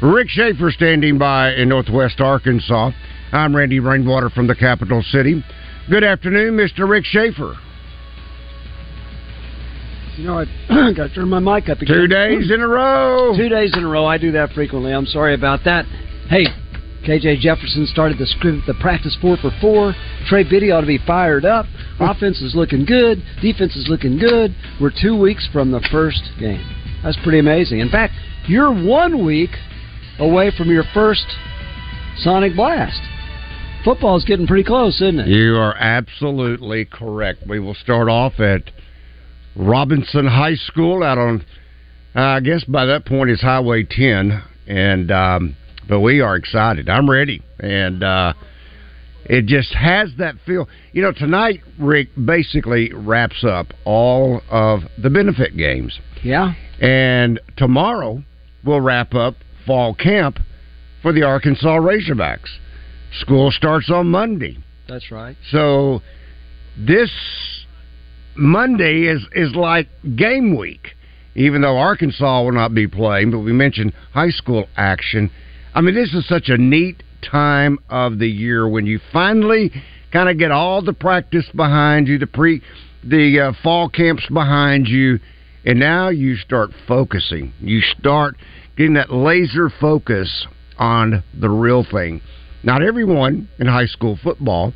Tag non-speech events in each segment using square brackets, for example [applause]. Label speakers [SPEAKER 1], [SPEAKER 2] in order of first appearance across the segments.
[SPEAKER 1] Rick Schaefer standing by in Northwest Arkansas. I'm Randy Rainwater from the capital city. Good afternoon, Mr. Rick Schaefer.
[SPEAKER 2] You know, I [clears throat] got to turn my mic up again.
[SPEAKER 1] Two days in a row. [clears throat]
[SPEAKER 2] Two days in a row. I do that frequently. I'm sorry about that. Hey, KJ Jefferson started the script, the practice four for four. Trey Biddy ought to be fired up. [laughs] Offense is looking good. Defense is looking good. We're two weeks from the first game. That's pretty amazing. In fact, you're one week away from your first Sonic Blast. Football's getting pretty close, isn't it?
[SPEAKER 1] You are absolutely correct. We will start off at Robinson High School out on, uh, I guess by that point it's Highway 10, and um, but we are excited. I'm ready, and uh, it just has that feel. You know, tonight Rick basically wraps up all of the benefit games.
[SPEAKER 2] Yeah.
[SPEAKER 1] And tomorrow we'll wrap up fall camp for the Arkansas Razorbacks. School starts on Monday.
[SPEAKER 2] That's right.
[SPEAKER 1] So this Monday is is like game week. Even though Arkansas will not be playing, but we mentioned high school action. I mean, this is such a neat time of the year when you finally kind of get all the practice behind you, the pre, the uh, fall camps behind you, and now you start focusing. You start getting that laser focus on the real thing. Not everyone in high school football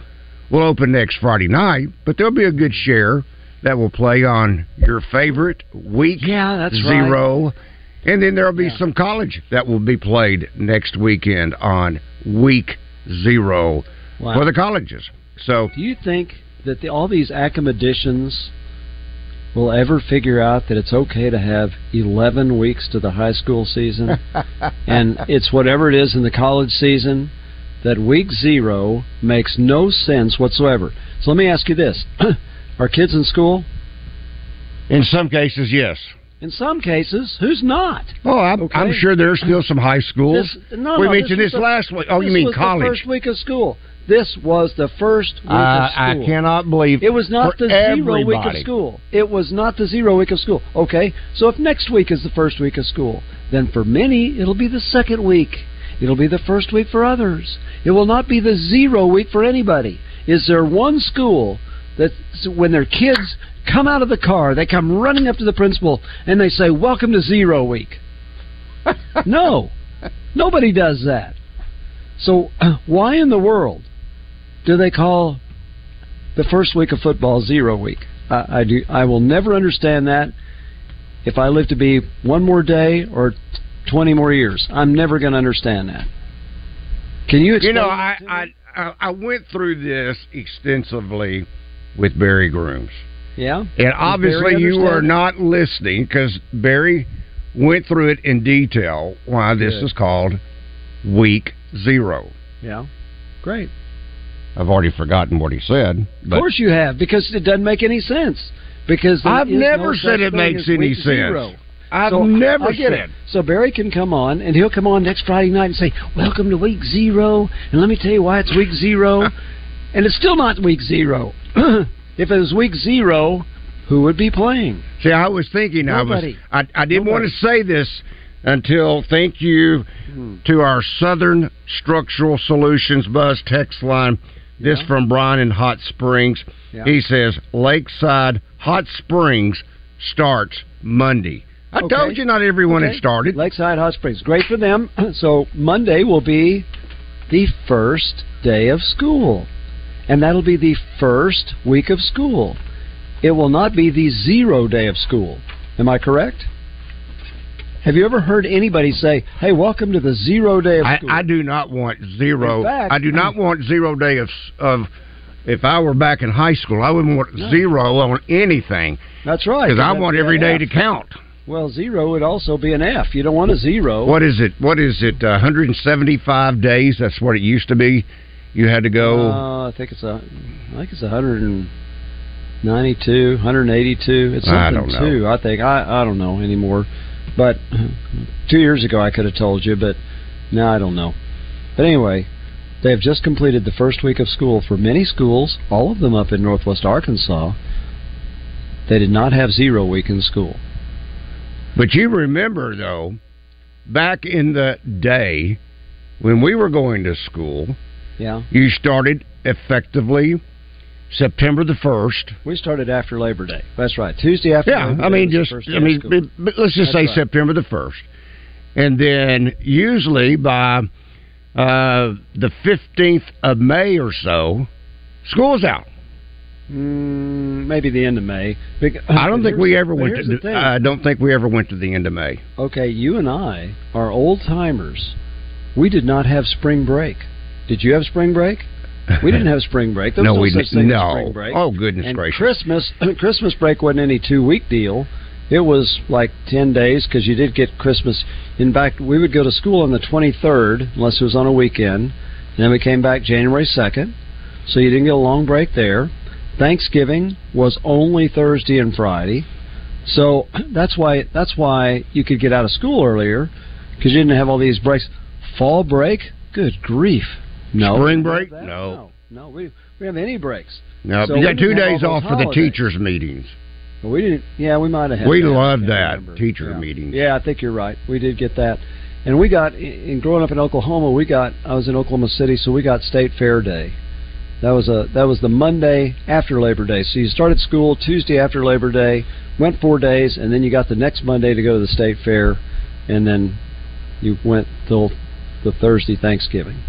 [SPEAKER 1] will open next Friday night, but there'll be a good share that will play on your favorite week
[SPEAKER 2] yeah, that's
[SPEAKER 1] zero.
[SPEAKER 2] Right.
[SPEAKER 1] And then there'll be yeah. some college that will be played next weekend on week zero
[SPEAKER 2] wow.
[SPEAKER 1] for the colleges. So,
[SPEAKER 2] do you think that the, all these academicians will ever figure out that it's okay to have 11 weeks to the high school season [laughs] and it's whatever it is in the college season that week zero makes no sense whatsoever. So let me ask you this. [clears throat] Are kids in school?
[SPEAKER 1] In some cases, yes.
[SPEAKER 2] In some cases, who's not?
[SPEAKER 1] Oh, I'm,
[SPEAKER 2] okay.
[SPEAKER 1] I'm sure there's still some high schools.
[SPEAKER 2] This, no,
[SPEAKER 1] we
[SPEAKER 2] no,
[SPEAKER 1] mentioned
[SPEAKER 2] this,
[SPEAKER 1] this,
[SPEAKER 2] the,
[SPEAKER 1] last week. Oh, you mean
[SPEAKER 2] was
[SPEAKER 1] college?
[SPEAKER 2] The first week of school. This was the first week
[SPEAKER 1] uh,
[SPEAKER 2] of school.
[SPEAKER 1] I cannot believe
[SPEAKER 2] it was not the
[SPEAKER 1] everybody.
[SPEAKER 2] zero week of school. It was not the zero week of school. Okay, so if next week is the first week of school, then for many it'll be the second week. It'll be the first week for others. It will not be the zero week for anybody. Is there one school that when their kids come out of the car, they come running up to the principal and they say, "Welcome to zero week"? [laughs] no, nobody does that. So [clears throat] why in the world do they call the first week of football zero week? I, I do. I will never understand that. If I live to be one more day or twenty more years, I'm never going to understand that. Can you explain?
[SPEAKER 1] You know, I, I I went through this extensively with Barry Grooms.
[SPEAKER 2] Yeah,
[SPEAKER 1] and obviously you were not listening because Barry went through it in detail. Why this
[SPEAKER 2] Good.
[SPEAKER 1] is called week zero.
[SPEAKER 2] Yeah, great.
[SPEAKER 1] I've already forgotten what he said.
[SPEAKER 2] Of course you have, because it doesn't make any sense. Because
[SPEAKER 1] I've never
[SPEAKER 2] no
[SPEAKER 1] said it makes any sense.
[SPEAKER 2] Zero.
[SPEAKER 1] I've
[SPEAKER 2] So,
[SPEAKER 1] never
[SPEAKER 2] I get
[SPEAKER 1] said.
[SPEAKER 2] it. So Barry can come on, and he'll come on next Friday night and say, "Welcome to week zero, and let me tell you why it's week zero, [laughs] and it's still not week zero. [clears throat] if it was week zero, who would be playing?
[SPEAKER 1] See, I was thinking
[SPEAKER 2] Nobody.
[SPEAKER 1] I was I, I didn't want to say this until thank you
[SPEAKER 2] Hmm.
[SPEAKER 1] to our Southern Structural Solutions Buzz text line. This
[SPEAKER 2] Yeah.
[SPEAKER 1] from Brian in Hot Springs.
[SPEAKER 2] Yeah.
[SPEAKER 1] He says Lakeside Hot Springs starts Monday. I
[SPEAKER 2] Okay.
[SPEAKER 1] told you not everyone
[SPEAKER 2] Okay.
[SPEAKER 1] had started.
[SPEAKER 2] Lakeside Hot Springs. Great for them. [clears throat] So Monday will be the first day of school. And that'll be the first week of school. It will not be the zero day of school. Am I correct? Have you ever heard anybody say, "Hey, welcome to the zero day of school"?
[SPEAKER 1] I do not want zero.
[SPEAKER 2] Fact-
[SPEAKER 1] I do not want zero day of of. If I were back in high school, I wouldn't want
[SPEAKER 2] No.
[SPEAKER 1] zero on anything
[SPEAKER 2] That's right.
[SPEAKER 1] because I want
[SPEAKER 2] be
[SPEAKER 1] every day
[SPEAKER 2] F.
[SPEAKER 1] to count.
[SPEAKER 2] Well, zero would also be an F. You don't want a zero.
[SPEAKER 1] What is it? What is it? Uh, 175 days. That's what it used to be. You had to go.
[SPEAKER 2] Uh, I think it's a, I think it's 192, 182. It's
[SPEAKER 1] I
[SPEAKER 2] something
[SPEAKER 1] don't know.
[SPEAKER 2] too. I think I I don't know anymore. But two years ago I could have told you, but now I don't know. But anyway, they have just completed the first week of school for many schools, all of them up in Northwest Arkansas. They did not have zero week in school.
[SPEAKER 1] But you remember though, back in the day when we were going to school,
[SPEAKER 2] Yeah,
[SPEAKER 1] you started effectively September the first.
[SPEAKER 2] we started after Labor Day. That's right, Tuesday after.
[SPEAKER 1] Yeah,
[SPEAKER 2] Labor
[SPEAKER 1] I mean, just I mean, but- let's just
[SPEAKER 2] That's
[SPEAKER 1] say
[SPEAKER 2] right.
[SPEAKER 1] September the first, and then usually by uh, the fifteenth of May or so, school's out.
[SPEAKER 2] Mm, maybe the end of May. Bec-
[SPEAKER 1] I don't think we ever went to.
[SPEAKER 2] the.
[SPEAKER 1] I don't think we ever went to the end of May.
[SPEAKER 2] okay, you and I are old timers. We did not have spring break. Did you have spring break? We didn't have spring break. [laughs] There was
[SPEAKER 1] no,
[SPEAKER 2] no,
[SPEAKER 1] we
[SPEAKER 2] such
[SPEAKER 1] didn't. No.
[SPEAKER 2] spring break.
[SPEAKER 1] Oh goodness
[SPEAKER 2] and
[SPEAKER 1] gracious!
[SPEAKER 2] Christmas [clears throat] Christmas break wasn't any two week deal. It was like ten days because you did get Christmas. In fact, we would go to school on the twenty third, unless it was on a weekend. And then we came back January second, so you didn't get a long break there. Thanksgiving was only Thursday and Friday, so [clears throat] that's why that's why you could get out of school earlier because you didn't have all these breaks. Fall break, good grief! No
[SPEAKER 1] Spring
[SPEAKER 2] we didn't have
[SPEAKER 1] break? No.
[SPEAKER 2] no, no. We we have any breaks.
[SPEAKER 1] No,
[SPEAKER 2] So we
[SPEAKER 1] got two days off for the teachers' meetings.
[SPEAKER 2] We didn't. Yeah, we might have had.
[SPEAKER 1] We loved that,
[SPEAKER 2] remember.
[SPEAKER 1] teacher
[SPEAKER 2] yeah.
[SPEAKER 1] meetings.
[SPEAKER 2] Yeah, I think you're right. We did get that, and we got in growing up in Oklahoma. We got. I was in Oklahoma City, so we got State Fair Day. That was a that was the Monday after Labor Day. So you started school Tuesday after Labor Day, went four days, and then you got the next Monday to go to the State Fair, and then you went till the Thursday Thanksgiving.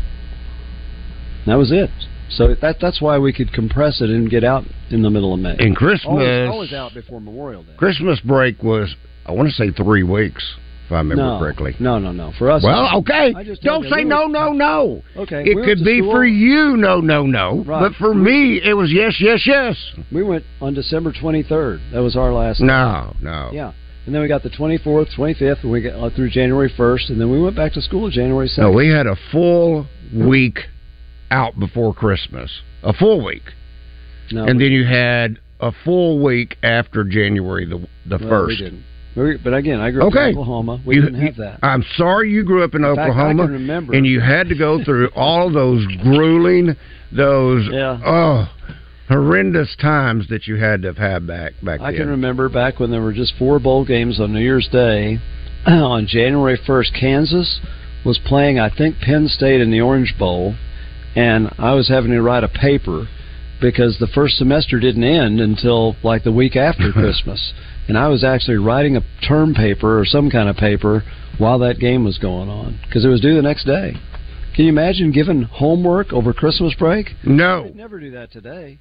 [SPEAKER 2] That was it. So that that's why we could compress it and get out in the middle of May.
[SPEAKER 1] And Christmas,
[SPEAKER 2] Always, always out before Memorial Day.
[SPEAKER 1] Christmas break was I want to say three weeks if I remember
[SPEAKER 2] no,
[SPEAKER 1] correctly.
[SPEAKER 2] No, no, no. For us,
[SPEAKER 1] Well, okay.
[SPEAKER 2] I
[SPEAKER 1] Don't say
[SPEAKER 2] we
[SPEAKER 1] no, no, no.
[SPEAKER 2] Okay,
[SPEAKER 1] It
[SPEAKER 2] we
[SPEAKER 1] could be
[SPEAKER 2] school-
[SPEAKER 1] for you, no, no, no.
[SPEAKER 2] Right.
[SPEAKER 1] But for me, it was yes, yes, yes.
[SPEAKER 2] We went on December 23rd. That was our last.
[SPEAKER 1] No, no.
[SPEAKER 2] Yeah, and then we got the 24th, 25th, and we got uh, through January 1st, and then we went back to school January 2nd.
[SPEAKER 1] No, we had a full week out before Christmas. A full week.
[SPEAKER 2] No,
[SPEAKER 1] and
[SPEAKER 2] we-
[SPEAKER 1] then you had a full week after January the the
[SPEAKER 2] well,
[SPEAKER 1] first.
[SPEAKER 2] We. But again, I grew up
[SPEAKER 1] Okay.
[SPEAKER 2] in Oklahoma. We
[SPEAKER 1] You-
[SPEAKER 2] didn't have that.
[SPEAKER 1] I'm sorry you grew up in,
[SPEAKER 2] In fact, I
[SPEAKER 1] Oklahoma
[SPEAKER 2] can remember.
[SPEAKER 1] and you had to go through all those grueling, those
[SPEAKER 2] Yeah.
[SPEAKER 1] oh horrendous times that you had to have had back back
[SPEAKER 2] I
[SPEAKER 1] then.
[SPEAKER 2] can remember back when there were just four bowl games on New Year's Day. [clears throat] on January 1st, Kansas was playing, I think, Penn State in the Orange Bowl, and I was having to write a paper because the first semester didn't end until like the week after [laughs] Christmas. And I was actually writing a term paper or some kind of paper while that game was going on because it was due the next day. Can you imagine giving homework over Christmas break?
[SPEAKER 1] No.
[SPEAKER 2] They'd never do that today.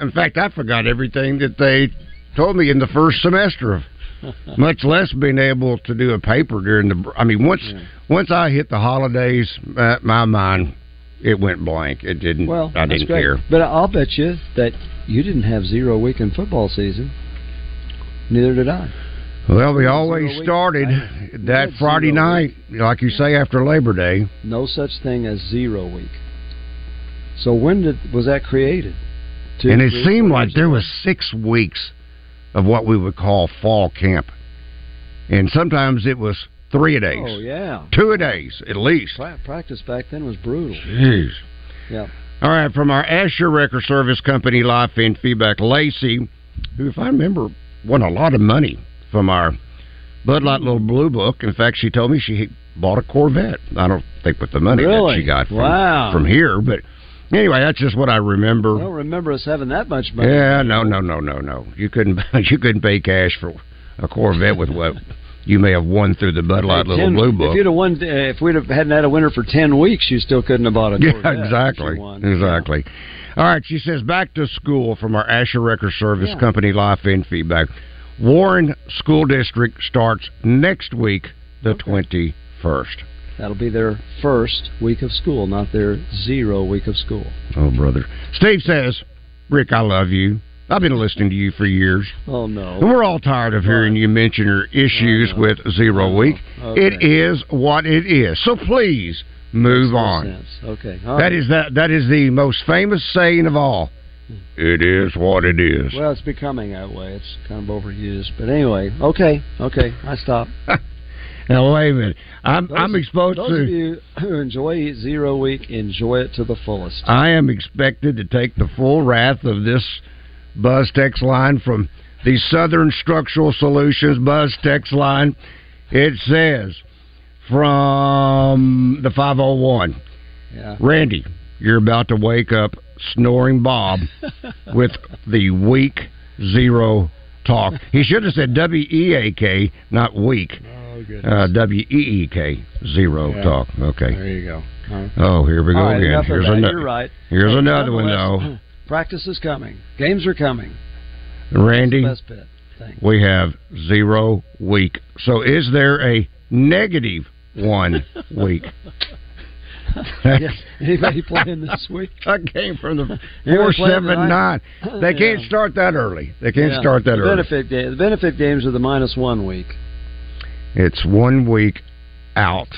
[SPEAKER 1] In fact, I forgot everything that they told me in the first semester of [laughs] much less being able to do a paper during the I mean once once I hit the holidays uh, my mind it went blank. It didn't
[SPEAKER 2] Well,
[SPEAKER 1] I didn't
[SPEAKER 2] great.
[SPEAKER 1] care.
[SPEAKER 2] But I'll bet you that you didn't have zero week in football season. Neither did I.
[SPEAKER 1] Well, we always started
[SPEAKER 2] I-
[SPEAKER 1] that Friday night, like you say, after Labor Day.
[SPEAKER 2] No such thing as zero week. So when did was that created? Two,
[SPEAKER 1] and it
[SPEAKER 2] three,
[SPEAKER 1] seemed like there was six weeks of what we would call fall camp. And sometimes it was three a oh, days.
[SPEAKER 2] Oh yeah.
[SPEAKER 1] Two a days, at least.
[SPEAKER 2] Pra- practice back then was brutal.
[SPEAKER 1] Jeez.
[SPEAKER 2] Yeah.
[SPEAKER 1] All right, from our Asher Record Service Company live fan feedback, Lacey, who, if I remember, won a lot of money from our Bud Light Little Blue Book. In fact, she told me she bought a Corvette. I don't think with the money
[SPEAKER 2] Really?
[SPEAKER 1] that she got from,
[SPEAKER 2] Wow.
[SPEAKER 1] from here, but anyway, that's just what I remember.
[SPEAKER 2] I don't remember us having that much money.
[SPEAKER 1] Yeah, no, no, no, no, no. You couldn't [laughs] you couldn't pay cash for a Corvette with what you may have won through the Bud Light
[SPEAKER 2] Hey,
[SPEAKER 1] Little
[SPEAKER 2] 10
[SPEAKER 1] Blue Book.
[SPEAKER 2] If you'd have won, uh, if we'd have hadn't had a winner for ten weeks, you still couldn't have bought a [laughs] Corvette.
[SPEAKER 1] Yeah, exactly. Exactly. All right, she says back to school from our Asher Record Service
[SPEAKER 2] Yeah.
[SPEAKER 1] Company life in feedback. Warren School District starts next week, the twenty first.
[SPEAKER 2] That'll be their first week of school, not their zero week of school.
[SPEAKER 1] Oh, brother. Steve says, Rick, I love you. I've been listening to you for years.
[SPEAKER 2] Oh no.
[SPEAKER 1] And we're all tired of hearing you mention your issues
[SPEAKER 2] I know.
[SPEAKER 1] with Zero Week.
[SPEAKER 2] Okay.
[SPEAKER 1] It is what it is. So please move
[SPEAKER 2] Makes
[SPEAKER 1] on.
[SPEAKER 2] sense. Okay. all
[SPEAKER 1] That
[SPEAKER 2] right.
[SPEAKER 1] is that that is the most famous saying of all. Hmm. It is what it is.
[SPEAKER 2] Well, it's becoming that way. It's kind of overused, but anyway. Okay. Okay. I stop. [laughs]
[SPEAKER 1] now wait a minute. I'm
[SPEAKER 2] Those-
[SPEAKER 1] I'm exposed
[SPEAKER 2] Those
[SPEAKER 1] to
[SPEAKER 2] of you [laughs] who enjoy zero week, enjoy it to the fullest.
[SPEAKER 1] I am expected to take the full wrath of this Buzz text line from the Southern Structural Solutions Buzz text line. It says from the 501
[SPEAKER 2] Yeah.
[SPEAKER 1] Randy, you're about to wake up snoring Bob [laughs] with the weak zero talk. He should have said W E A K, not weak.
[SPEAKER 2] Oh.
[SPEAKER 1] Uh, W E E K zero
[SPEAKER 2] Yeah.
[SPEAKER 1] talk. Okay.
[SPEAKER 2] there you go. Right.
[SPEAKER 1] Oh, here we go
[SPEAKER 2] right,
[SPEAKER 1] again. Here's another.
[SPEAKER 2] You're right.
[SPEAKER 1] Here's another one though. [laughs]
[SPEAKER 2] Practice is coming. Games are coming.
[SPEAKER 1] Randy. We have zero week. So is there a negative one [laughs] week?
[SPEAKER 2] yes. Anybody playing this week? [laughs]
[SPEAKER 1] I came from the four seven nine. They can't start that early. They can't
[SPEAKER 2] Yeah.
[SPEAKER 1] start that
[SPEAKER 2] the
[SPEAKER 1] early.
[SPEAKER 2] benefit ga- The benefit games are the minus one week.
[SPEAKER 1] It's one week out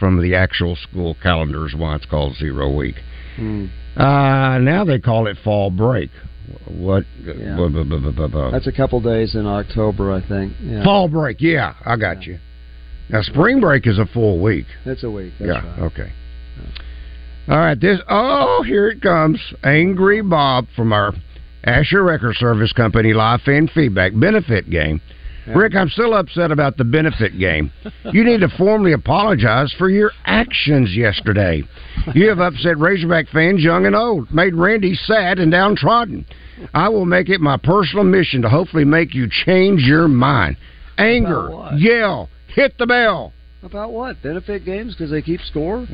[SPEAKER 1] from the actual school calendar is why it's called zero week.
[SPEAKER 2] Hmm.
[SPEAKER 1] Uh, now they call it fall break. What?
[SPEAKER 2] Yeah.
[SPEAKER 1] blah, blah, blah.
[SPEAKER 2] That's a couple days in October, I think. Yeah.
[SPEAKER 1] fall break. Yeah, I got you. Now spring break is a full week.
[SPEAKER 2] That's a week. That's
[SPEAKER 1] yeah.
[SPEAKER 2] right.
[SPEAKER 1] Okay. All right. This. Oh, here it comes. Angry Bob from our Asher Record Service Company live fan feedback benefit game. Rick, I'm still upset about the benefit game. You need to formally apologize for your actions yesterday. You have upset Razorback fans, young and old, made Randy sad and downtrodden. I will make it my personal mission to hopefully make you change your mind. Anger, yell, hit the bell.
[SPEAKER 2] About what? Benefit games because they keep score?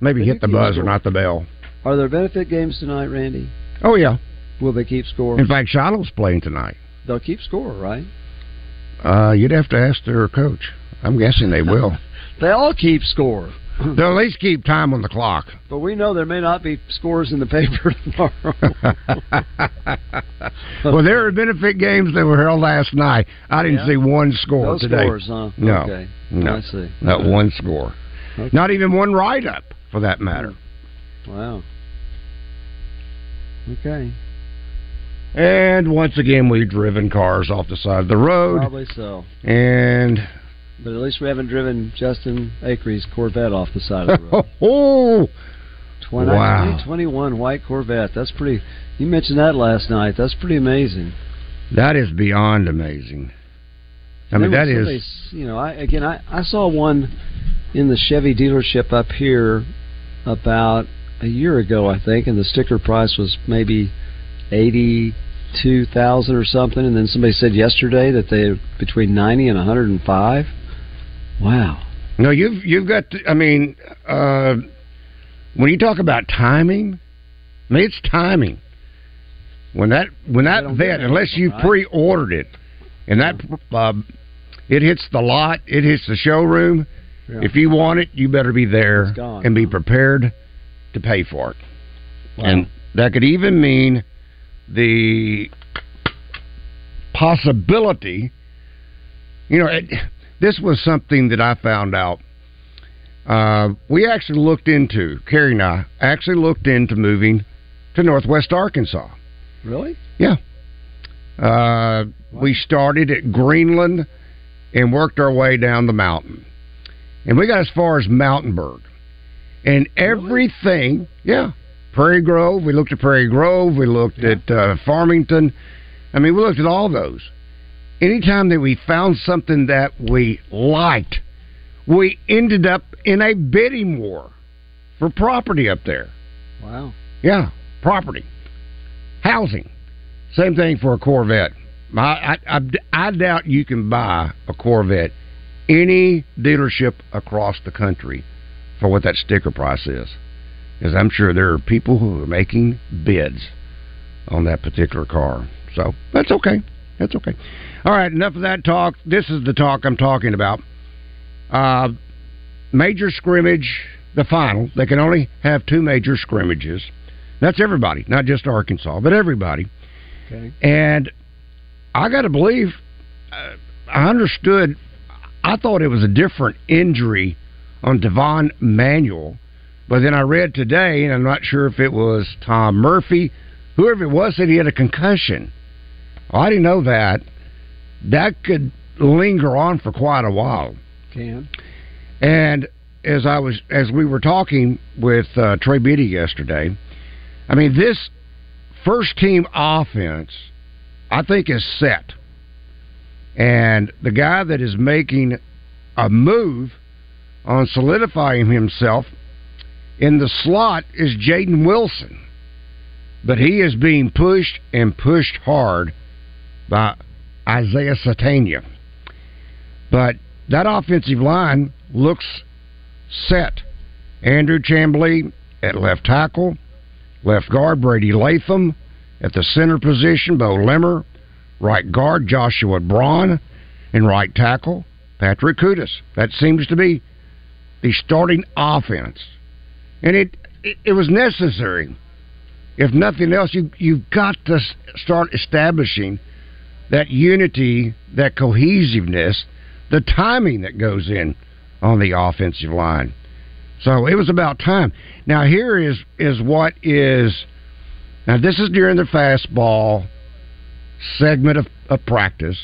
[SPEAKER 1] Maybe
[SPEAKER 2] They
[SPEAKER 1] hit the buzzer, not the bell.
[SPEAKER 2] Are there benefit games tonight, Randy?
[SPEAKER 1] Oh yeah.
[SPEAKER 2] Will they keep score?
[SPEAKER 1] In fact, Shiloh's playing tonight.
[SPEAKER 2] They'll keep score, right?
[SPEAKER 1] Uh, you'd have to ask their coach. I'm guessing they will. [laughs]
[SPEAKER 2] They all keep score. [laughs]
[SPEAKER 1] They'll at least keep time on the clock.
[SPEAKER 2] But we know there may not be scores in the [laughs] paper tomorrow.
[SPEAKER 1] well, there are benefit games that were held last night. I didn't
[SPEAKER 2] Yeah.
[SPEAKER 1] see one score
[SPEAKER 2] no
[SPEAKER 1] today.
[SPEAKER 2] scores, huh?
[SPEAKER 1] No,
[SPEAKER 2] Okay.
[SPEAKER 1] no.
[SPEAKER 2] I see.
[SPEAKER 1] Not one score.
[SPEAKER 2] Okay.
[SPEAKER 1] Not even one write up, for that matter.
[SPEAKER 2] Wow. Okay.
[SPEAKER 1] And once again, we've driven cars off the side of the road.
[SPEAKER 2] Probably so.
[SPEAKER 1] And
[SPEAKER 2] But at least we haven't driven Justin Acrie's Corvette off the side of the [laughs] road.
[SPEAKER 1] oh,
[SPEAKER 2] 20,
[SPEAKER 1] Wow.
[SPEAKER 2] 2021 white Corvette. That's pretty. You mentioned that last night. That's pretty amazing.
[SPEAKER 1] that is beyond amazing. I mean, that is.
[SPEAKER 2] You know, I again, I, I saw one in the Chevy dealership up here about a year ago, I think, and the sticker price was maybe eighty-two thousand or something. And then somebody said yesterday that they between ninety and one hundred and five. Wow.
[SPEAKER 1] No, you've you've got. To, I mean, uh, when you talk about timing, I mean it's timing. When that when that vet, unless you
[SPEAKER 2] right?
[SPEAKER 1] pre-ordered it, and that uh, it hits the lot, it hits the showroom.
[SPEAKER 2] Yeah.
[SPEAKER 1] If you want it, you better be there
[SPEAKER 2] gone,
[SPEAKER 1] and be prepared to pay for it.
[SPEAKER 2] Wow.
[SPEAKER 1] And that could even mean the possibility. You know, it, this was something that I found out. Uh, we actually looked into Carrie and I actually looked into moving to Northwest Arkansas.
[SPEAKER 2] really?
[SPEAKER 1] Yeah. Uh, we started at Greenland and worked our way down the mountain. And we got as far as Mountainburg. And everything, yeah. Prairie Grove, we looked at Prairie Grove, we looked
[SPEAKER 2] Yeah.
[SPEAKER 1] at uh, Farmington. I mean, we looked at all those. Anytime that we found something that we liked, we ended up in a bidding war for property up there.
[SPEAKER 2] Wow.
[SPEAKER 1] Yeah, property, housing. Same thing for a Corvette. I, I, I doubt you can buy a Corvette any dealership across the country for what that sticker price is. Because I'm sure there are people who are making bids on that particular car. So that's okay. That's okay. All right, enough of that talk. This is the talk I'm talking about. Uh, major scrimmage, the final. They can only have two major scrimmages. That's everybody, not just Arkansas, but everybody.
[SPEAKER 2] Okay.
[SPEAKER 1] And I got to believe, uh, I understood. I thought it was a different injury on Devon Manuel, but then I read today, and I'm not sure if it was Tom Murphy, whoever it was, said he had a concussion. Well, I didn't know that. That could linger on for quite a while.
[SPEAKER 2] Can.
[SPEAKER 1] And as I was, as we were talking with uh, Trey Biddy yesterday, I mean this first team offense, I think is set. And the guy that is making a move on solidifying himself in the slot is Jaden Wilson. But he is being pushed and pushed hard by Isaiah Sategna. But that offensive line looks set. Andrew Chamblee at left tackle, left guard Brady Latham, at the center position Beaux Limmer, right guard Joshua Braun, and right tackle Patrick Kutas. That seems to be the starting offense, and it it, was necessary. If nothing else, you you've got to start establishing that unity, that cohesiveness, the timing that goes in on the offensive line. So it was about time. Now here is is what is now this is during the fastball segment of, of practice.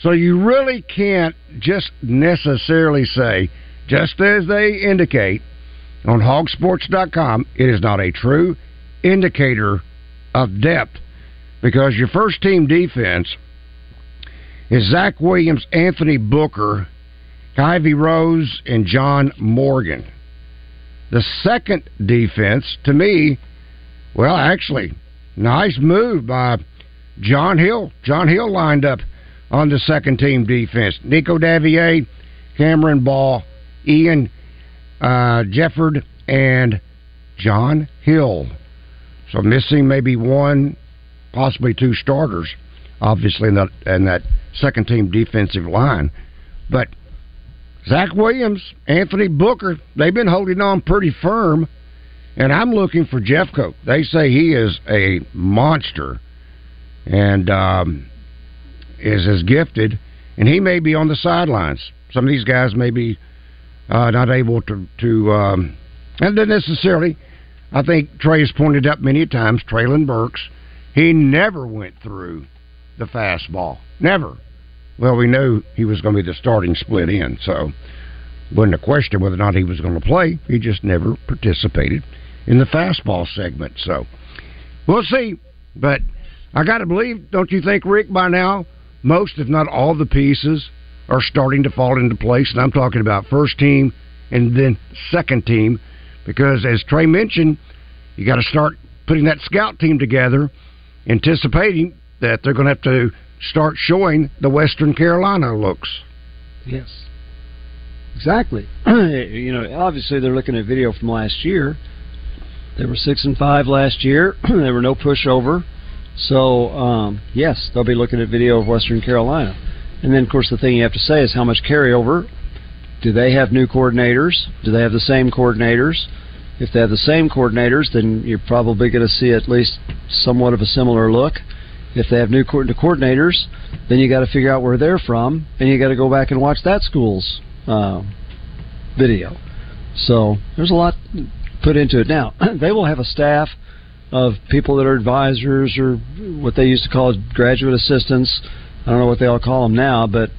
[SPEAKER 1] So you really can't just necessarily say, just as they indicate on hogsports.com, it is not a true indicator of depth because your first team defense is Zach Williams, Anthony Booker, Kyvie Rose, and John Morgan. The second defense, to me, well, actually, nice move by John Hill. John Hill lined up on the second team defense. Nico Davillier, Cameron Ball, Ian uh, Geffrard, and John Hill. So missing maybe one, possibly two starters, obviously in that in that second team defensive line. But Zach Williams, Anthony Booker, they've been holding on pretty firm. And I'm looking for Jeffcoat. They say he is a monster and um, is as gifted, and he may be on the sidelines. Some of these guys may be uh, not able to to, um, and necessarily. I think Trey has pointed out many times. Treylon Burks, he never went through the fastball. Never. Well, we knew he was going to be the starting split in, so wasn't a question whether or not he was going to play. He just never participated in the fastball segment. So we'll see. But I got to believe, don't you think, Rick? By now, most, if not all, the pieces are starting to fall into place, and I'm talking about first team and then second team, because as Trey mentioned, you got to start putting that scout team together, anticipating that they're going to have to start showing the Western Carolina looks.
[SPEAKER 2] Yes. Exactly. [clears throat] you know, obviously they're looking at video from last year. They were six and five last year. [clears throat] there were no pushover. So um, yes, they'll be looking at video of Western Carolina. And then, of course, the thing you have to say is how much carryover. Do they have new coordinators? Do they have the same coordinators? If they have the same coordinators, then you're probably going to see at least somewhat of a similar look. If they have new co- coordinators, then you got to figure out where they're from, and you got to go back and watch that school's uh, video. So there's a lot put into it. Now [clears throat] they will have a staff of people that are advisors or what they used to call graduate assistants. I don't know what they all call them now, but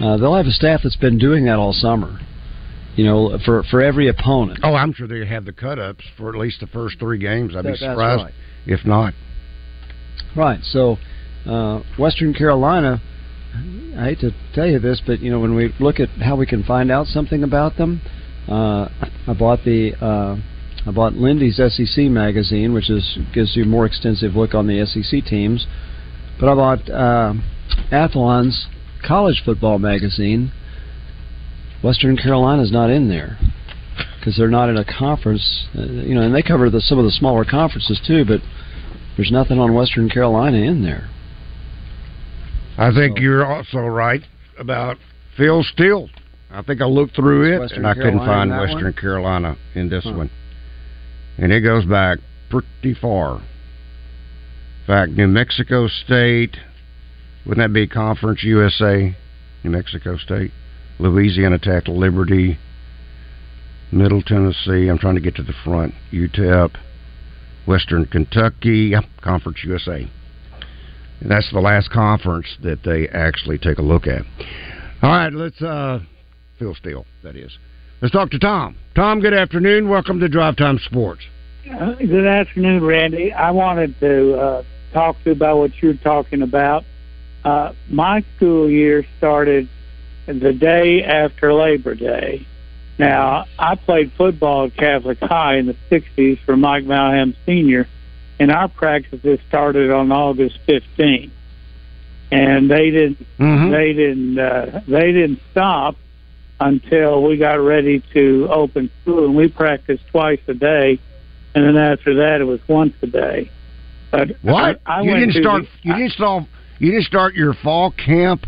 [SPEAKER 2] uh, they'll have a staff that's been doing that all summer. You know, for for every opponent.
[SPEAKER 1] Oh, I'm sure they have the cut ups for at least the first three games. I'd
[SPEAKER 2] That-
[SPEAKER 1] be surprised
[SPEAKER 2] right.
[SPEAKER 1] if not.
[SPEAKER 2] Right. So, uh, Western Carolina. I hate to tell you this, but you know when we look at how we can find out something about them, uh, I bought the uh, I bought Lindy's SEC magazine, which is gives you a more extensive look on the SEC teams. But I bought uh, Athlon's college football magazine, Western Carolina's not in there because they're not in a conference. Uh, you know, and they cover the, some of the smaller conferences too, but there's nothing on Western Carolina in there.
[SPEAKER 1] I think so. you're also right about Phil Steele. I think I looked through it Western and I Carolina couldn't find Western one? Carolina in this huh. one, and it goes back pretty far. In fact, New Mexico State wouldn't that be Conference USA, New Mexico State, Louisiana Tech, Liberty, Middle Tennessee. I'm trying to get to the front. UTEP, Western Kentucky, Conference USA. And that's the last conference that they actually take a look at. All right, let's uh, Phil Steele, that is. Let's talk to Tom. Tom, good afternoon. Welcome to Drive Time Sports.
[SPEAKER 3] Uh, good afternoon, Randy. I wanted to uh, talk to you about what you're talking about. Uh, my school year started the day after Labor Day. Now, I played football at Catholic High in the 60s for Mike Malham Sr., and our practices started on August 15th. And they didn't, mm-hmm. they didn't, uh, they didn't stop until we got ready to open school, and we practiced twice a day, and then after that it was once a day.
[SPEAKER 1] But what? I, I you didn't start. The, you didn't start. You didn't start your fall camp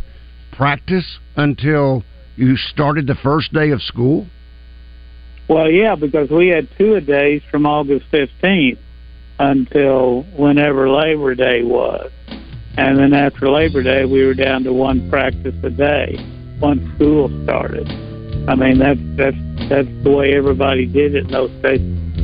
[SPEAKER 1] practice until you started the first day of school.
[SPEAKER 3] Well, yeah, because we had two a days from August fifteenth until whenever Labor Day was, and then after Labor Day we were down to one practice a day once school started. I mean that's that's that's the way everybody did it in those days.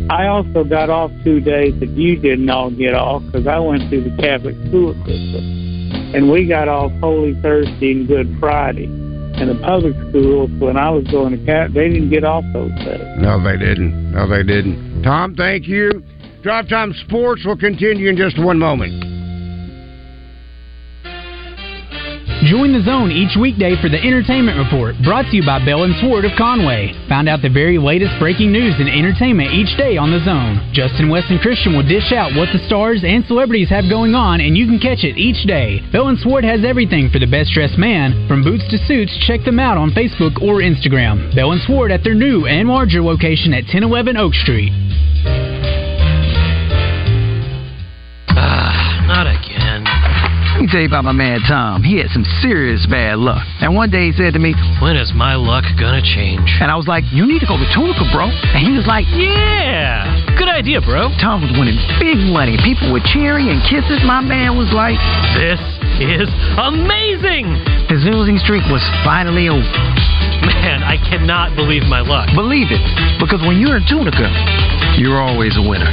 [SPEAKER 3] I also got off two days that you didn't all get off because I went through the Catholic school system, and we got off Holy Thursday and Good Friday. And the public schools, when I was going to Cat, they didn't get off those days.
[SPEAKER 1] No, they didn't. No, they didn't. Tom, thank you. Drive Time Sports will continue in just one moment.
[SPEAKER 4] Join the zone each weekday for the Entertainment Report, brought to you by Bell and Sword of Conway. Find out the very latest breaking news and entertainment each day on the zone. Justin West and Christian will dish out what the stars and celebrities have going on, and you can catch it each day. Bell and Sword has everything for the best dressed man. From boots to suits, check them out on Facebook or Instagram. Bell and Sword at their new and larger location at 1011 Oak Street.
[SPEAKER 5] Ah, Let me tell you about my man Tom. He had some serious bad luck. And one day he said to me,
[SPEAKER 6] When is my luck gonna change?
[SPEAKER 5] And I was like, You need to go to Tunica, bro. And he was like,
[SPEAKER 6] Yeah, good idea, bro.
[SPEAKER 5] Tom was winning big money. People were cheering and kisses. My man was like,
[SPEAKER 6] This is amazing!
[SPEAKER 5] His losing streak was finally over.
[SPEAKER 6] Man, I cannot believe my luck.
[SPEAKER 5] Believe it, because when you're in Tunica, you're always a winner.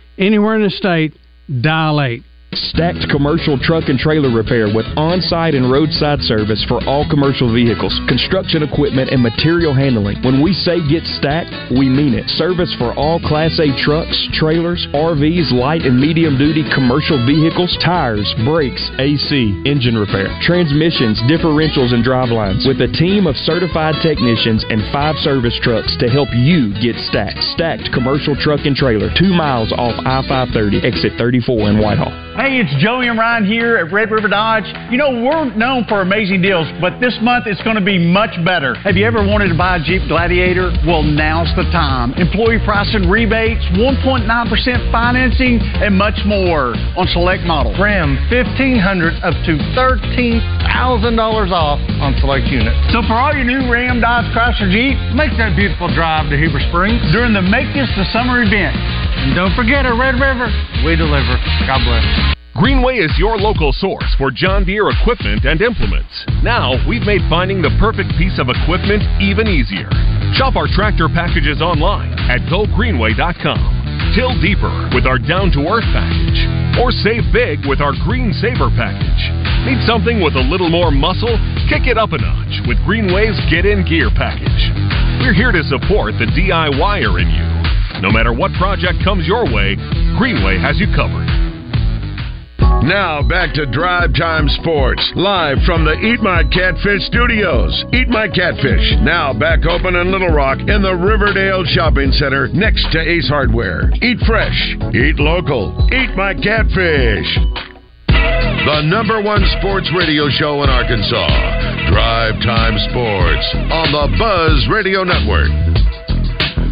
[SPEAKER 7] anywhere in the state, dial 8.
[SPEAKER 8] Stacked commercial truck and trailer repair with on site and roadside service for all commercial vehicles, construction equipment, and material handling. When we say get stacked, we mean it. Service for all Class A trucks, trailers, RVs, light and medium duty commercial vehicles, tires, brakes, AC, engine repair, transmissions, differentials, and drivelines. With a team of certified technicians and five service trucks to help you get stacked. Stacked commercial truck and trailer, two miles off I 530, exit 34 in Whitehall.
[SPEAKER 9] Hey, it's Joey and Ryan here at Red River Dodge. You know, we're known for amazing deals, but this month it's going to be much better. Have you ever wanted to buy a Jeep Gladiator? Well, now's the time. Employee pricing rebates, 1.9% financing, and much more on select models.
[SPEAKER 10] Ram 1500 up to $13,000 off on select units.
[SPEAKER 9] So for all your new Ram, Dodge, Chrysler, Jeep,
[SPEAKER 10] make that beautiful drive to Heber Springs
[SPEAKER 9] during the Make This the Summer event.
[SPEAKER 10] And don't forget at Red River, we deliver. God bless.
[SPEAKER 11] Greenway is your local source for John Deere equipment and implements. Now, we've made finding the perfect piece of equipment even easier. Shop our tractor packages online at gogreenway.com. Till deeper with our down to earth package. Or save big with our Green Saver package. Need something with a little more muscle? Kick it up a notch with Greenway's Get In Gear package. We're here to support the DIYer in you. No matter what project comes your way, Greenway has you covered.
[SPEAKER 12] Now back to Drive Time Sports, live from the Eat My Catfish studios. Eat My Catfish, now back open in Little Rock in the Riverdale Shopping Center next to Ace Hardware. Eat fresh, eat local, eat my catfish. The number one sports radio show in Arkansas, Drive Time Sports, on the Buzz Radio Network.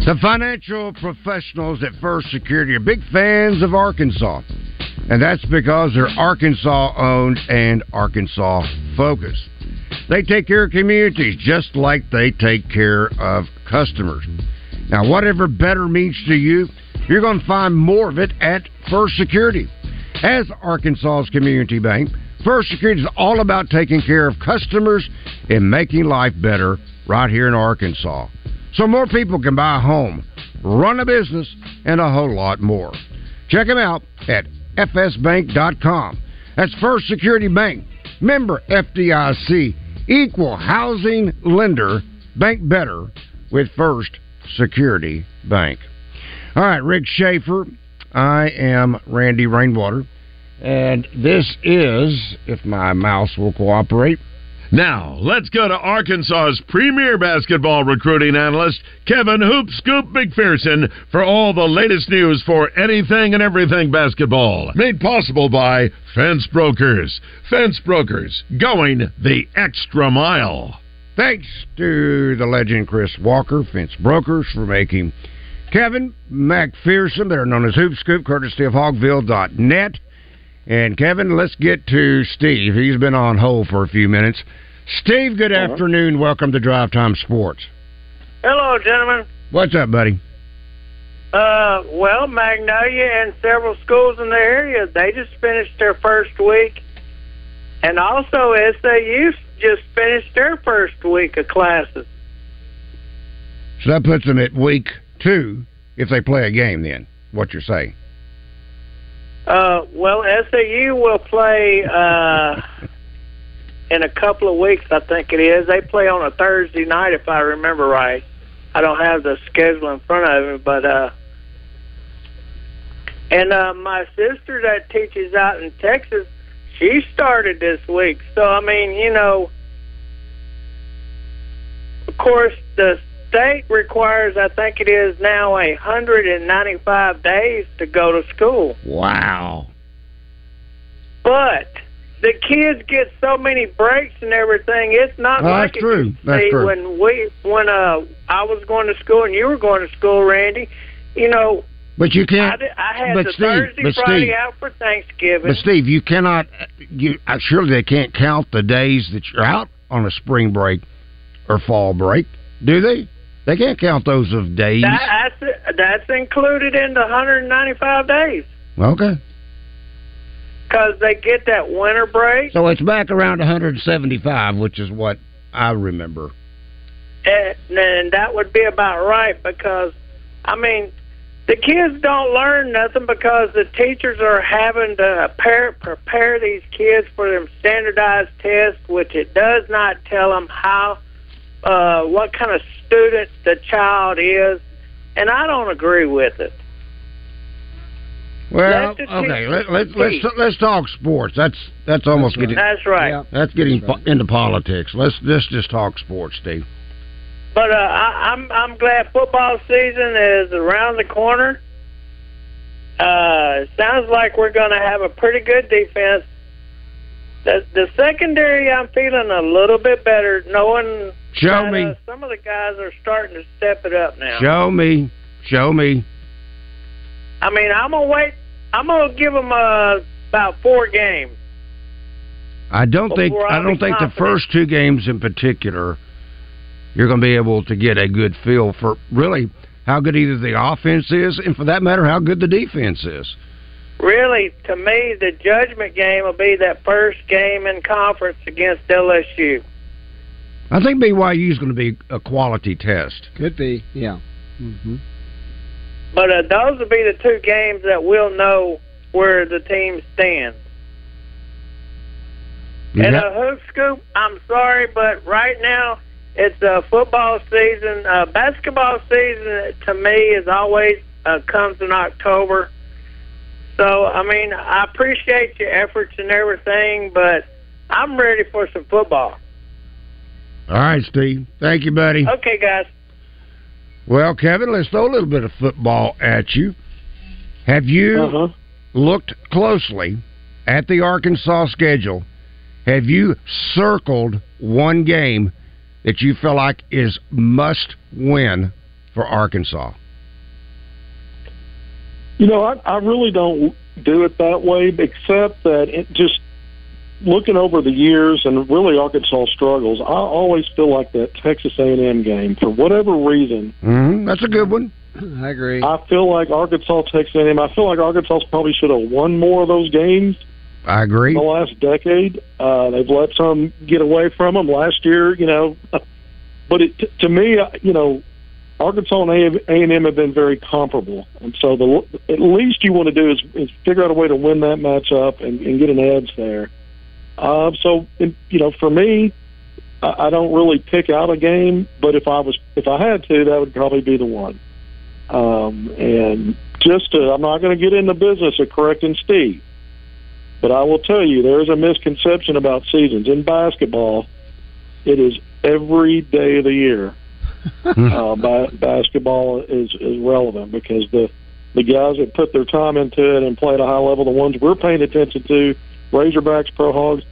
[SPEAKER 1] The financial professionals at First Security are big fans of Arkansas. And that's because they're Arkansas owned and Arkansas focused. They take care of communities just like they take care of customers. Now, whatever better means to you, you're going to find more of it at First Security. As Arkansas's community bank, First Security is all about taking care of customers and making life better right here in Arkansas. So more people can buy a home, run a business, and a whole lot more. Check them out at fsbank.com. That's First Security Bank, member FDIC, equal housing lender, bank better with First Security Bank. All right, Rick Schaefer. I am Randy Rainwater. And this is, if my mouse will cooperate,
[SPEAKER 12] now, let's go to Arkansas's premier basketball recruiting analyst, Kevin Hoop Scoop McPherson, for all the latest news for anything and everything basketball. Made possible by Fence Brokers. Fence Brokers, going the extra mile.
[SPEAKER 1] Thanks to the legend Chris Walker, Fence Brokers, for making Kevin McPherson, they're known as Hoop Scoop, courtesy of Hogville.net. And Kevin, let's get to Steve. He's been on hold for a few minutes. Steve, good uh-huh. afternoon. Welcome to Drive Time Sports.
[SPEAKER 13] Hello, gentlemen.
[SPEAKER 1] What's up, buddy?
[SPEAKER 13] Uh, well, Magnolia and several schools in the area, they just finished their first week. And also SAU just finished their first week of classes.
[SPEAKER 1] So that puts them at week two if they play a game then, what you're saying.
[SPEAKER 13] Uh, well, SAU will play uh, in a couple of weeks, I think it is. They play on a Thursday night, if I remember right. I don't have the schedule in front of me, but uh, and uh, my sister that teaches out in Texas, she started this week. So I mean, you know, of course, the state requires, I think it is now, a 195 days to go to school.
[SPEAKER 1] Wow.
[SPEAKER 13] But the kids get so many breaks and everything. It's not
[SPEAKER 1] well,
[SPEAKER 13] like
[SPEAKER 1] that's true. That's
[SPEAKER 13] see
[SPEAKER 1] true.
[SPEAKER 13] when we when uh I was going to school and you were going to school, Randy. You know.
[SPEAKER 1] But you can't.
[SPEAKER 13] I, I had
[SPEAKER 1] but
[SPEAKER 13] the
[SPEAKER 1] Steve,
[SPEAKER 13] Thursday,
[SPEAKER 1] but
[SPEAKER 13] Friday
[SPEAKER 1] Steve,
[SPEAKER 13] out for Thanksgiving.
[SPEAKER 1] But Steve, you cannot. You uh, surely they can't count the days that you're out on a spring break or fall break, do they? They can't count those of days.
[SPEAKER 13] That, that's that's included in the 195 days.
[SPEAKER 1] Okay.
[SPEAKER 13] Because they get that winter break.
[SPEAKER 1] So it's back around 175, which is what I remember.
[SPEAKER 13] And, and that would be about right because, I mean, the kids don't learn nothing because the teachers are having to prepare, prepare these kids for them standardized tests, which it does not tell them how, uh, what kind of student the child is, and I don't agree with it.
[SPEAKER 1] Well, okay, let, let, let's let's talk sports. That's that's almost
[SPEAKER 13] that's
[SPEAKER 1] getting
[SPEAKER 13] that's right. Yeah.
[SPEAKER 1] That's getting that's right. into politics. Let's let's just talk sports, Steve.
[SPEAKER 13] But uh, I, I'm I'm glad football season is around the corner. Uh, sounds like we're going to have a pretty good defense. The the secondary, I'm feeling a little bit better, knowing
[SPEAKER 1] Show
[SPEAKER 13] that,
[SPEAKER 1] me.
[SPEAKER 13] uh, some of the guys are starting to step it up now.
[SPEAKER 1] Show me. Show me.
[SPEAKER 13] I mean, I'm gonna wait. I'm gonna give them uh, about four games.
[SPEAKER 1] I don't think I
[SPEAKER 13] I'll
[SPEAKER 1] don't think the first two games in particular you're going to be able to get a good feel for really how good either the offense is and for that matter how good the defense is.
[SPEAKER 13] Really, to me, the judgment game will be that first game in conference against LSU.
[SPEAKER 1] I think BYU is going to be a quality test.
[SPEAKER 2] Could be, yeah. Mm-hmm.
[SPEAKER 13] But uh, those will be the two games that we'll know where the team stands.
[SPEAKER 1] You
[SPEAKER 13] and a hoop scoop, I'm sorry, but right now it's uh, football season. Uh, basketball season to me is always uh, comes in October. So I mean, I appreciate your efforts and everything, but I'm ready for some football.
[SPEAKER 1] All right, Steve. Thank you, buddy.
[SPEAKER 13] Okay, guys.
[SPEAKER 1] Well, Kevin, let's throw a little bit of football at you. Have you
[SPEAKER 13] Uh-huh.
[SPEAKER 1] looked closely at the Arkansas schedule? Have you circled one game that you feel like is must win for Arkansas?
[SPEAKER 14] You know, I, I really don't do it that way, except that it just looking over the years and really Arkansas struggles. I always feel like that Texas A&M game, for whatever reason,
[SPEAKER 1] Mm-hmm. That's a good one.
[SPEAKER 2] I agree.
[SPEAKER 14] I feel like Arkansas, Texas A&M. I feel like Arkansas probably should have won more of those games
[SPEAKER 1] I agree.
[SPEAKER 14] in the last decade. Uh, they've let some get away from them last year. You know, [laughs] but it, to me, you know, Arkansas and A and M have been very comparable, and so the at least you want to do is, is figure out a way to win that matchup and, and get an edge there. Uh, so in, you know, for me, I, I don't really pick out a game, but if I was if I had to, that would probably be the one. Um, and just to, I'm not going to get in the business of correcting Steve, but I will tell you there is a misconception about seasons in basketball. It is every day of the year uh, ba- basketball is is relevant because the the guys that put their time into it and play at a high level, the ones we're paying attention to, Razorbacks, Pro Hogs,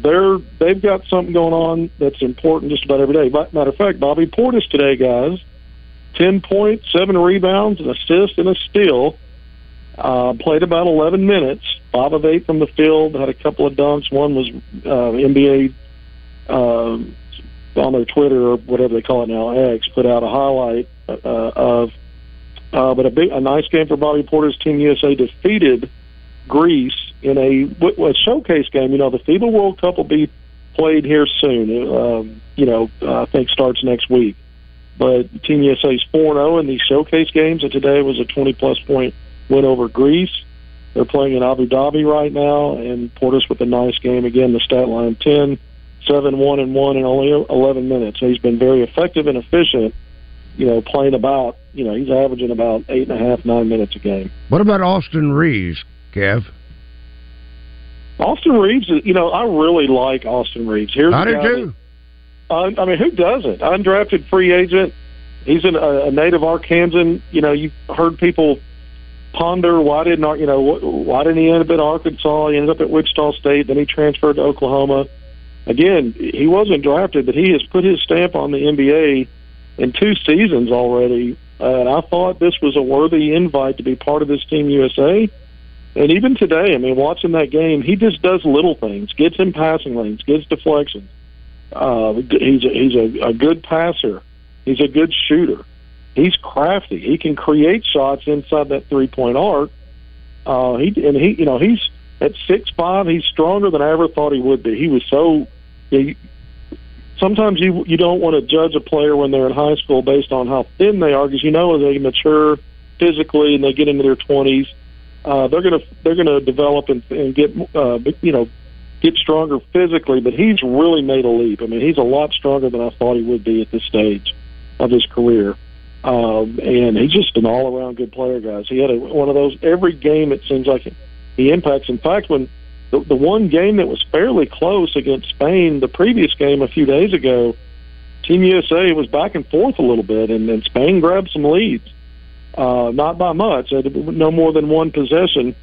[SPEAKER 14] they're they've got something going on that's important just about every day. Matter of fact, Bobby Portis today, guys, ten points, seven rebounds, an assist, and a steal. Uh, played about 11 minutes, five of eight from the field, had a couple of dunks. One was uh, NBA um, on their Twitter or whatever they call it now, X, put out a highlight uh, of. Uh, but a big, a nice game for Bobby Portis Team USA defeated Greece in a, a showcase game. You know, the FIBA World Cup will be played here soon. Um, you know, I think starts next week. But Team USA's four zero in these showcase games, and today was a twenty plus point win over Greece. They're playing in Abu Dhabi right now, and Portis with a nice game again. The stat line 10, 7, 1, and 1 in only 11 minutes. So he's been very effective and efficient, you know, playing about, you know, he's averaging about eight and a half, nine minutes a game.
[SPEAKER 1] What about Austin Reaves, Kev?
[SPEAKER 14] Austin Reaves, is, you know, I really like Austin Reaves. Here's
[SPEAKER 1] I do too.
[SPEAKER 14] uh, I mean, who doesn't? Undrafted free agent. He's an, a, a native Arkansan. You know, you've heard people ponder why didn't you know why didn't he end up at Arkansas? He ended up at Wichita State. Then he transferred to Oklahoma. Again, he wasn't drafted, but he has put his stamp on the NBA in two seasons already. Uh, and I thought this was a worthy invite to be part of this Team USA. And even today, I mean, watching that game, he just does little things, gets in passing lanes, gets deflections. Uh, he's a, he's a, a good passer. He's a good shooter. He's crafty. He can create shots inside that three point arc. Uh, he and he, you know, he's at six five. He's stronger than I ever thought he would be. He was so. He, sometimes you you don't want to judge a player when they're in high school based on how thin they are, because you know as they mature physically and they get into their twenties, uh, they're gonna they're gonna develop and, and get uh, you know get stronger physically. But he's really made a leap. I mean, he's a lot stronger than I thought he would be at this stage of his career. Um, and he's just an all-around good player, guys. He had a, one of those every game. It seems like he impacts. In fact, when the, the one game that was fairly close against Spain, the previous game a few days ago, Team USA was back and forth a little bit, and, and Spain grabbed some leads. uh, not by much, no more than one possession.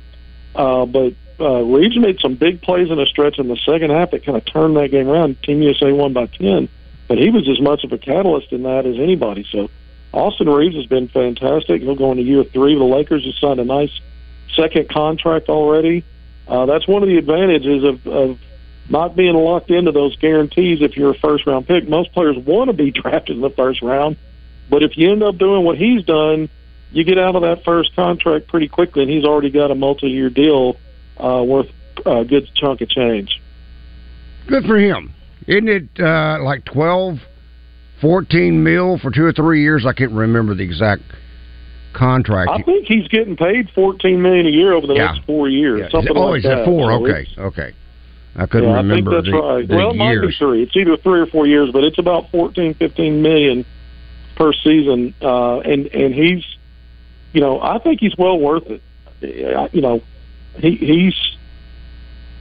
[SPEAKER 14] Uh, but uh, Reaves made some big plays in a stretch in the second half that kind of turned that game around. Team USA won by ten, but he was as much of a catalyst in that as anybody. So Austin Reaves has been fantastic. He'll go into year three. The Lakers have signed a nice second contract already. Uh, that's one of the advantages of, of not being locked into those guarantees if you're a first round pick. Most players want to be [laughs] drafted in the first round, but if you end up doing what he's done, you get out of that first contract pretty quickly, and he's already got a multi year deal uh, worth a good chunk of change.
[SPEAKER 1] Good for him. Isn't it uh, like 12, 14 mil for two or three years? I can't remember the exact contract.
[SPEAKER 14] I think he's getting paid fourteen million a year over the
[SPEAKER 1] Yeah.
[SPEAKER 14] next four years.
[SPEAKER 1] Yeah.
[SPEAKER 14] Something
[SPEAKER 1] oh,
[SPEAKER 14] like
[SPEAKER 1] is that four?
[SPEAKER 14] So
[SPEAKER 1] Okay, okay. I couldn't
[SPEAKER 14] yeah,
[SPEAKER 1] remember
[SPEAKER 14] I think that's
[SPEAKER 1] the,
[SPEAKER 14] right.
[SPEAKER 1] the
[SPEAKER 14] well, it might be three. It's either three or four years, but it's about fourteen, fifteen million per season. Uh, and and he's, you know, I think he's well worth it. You know, he he's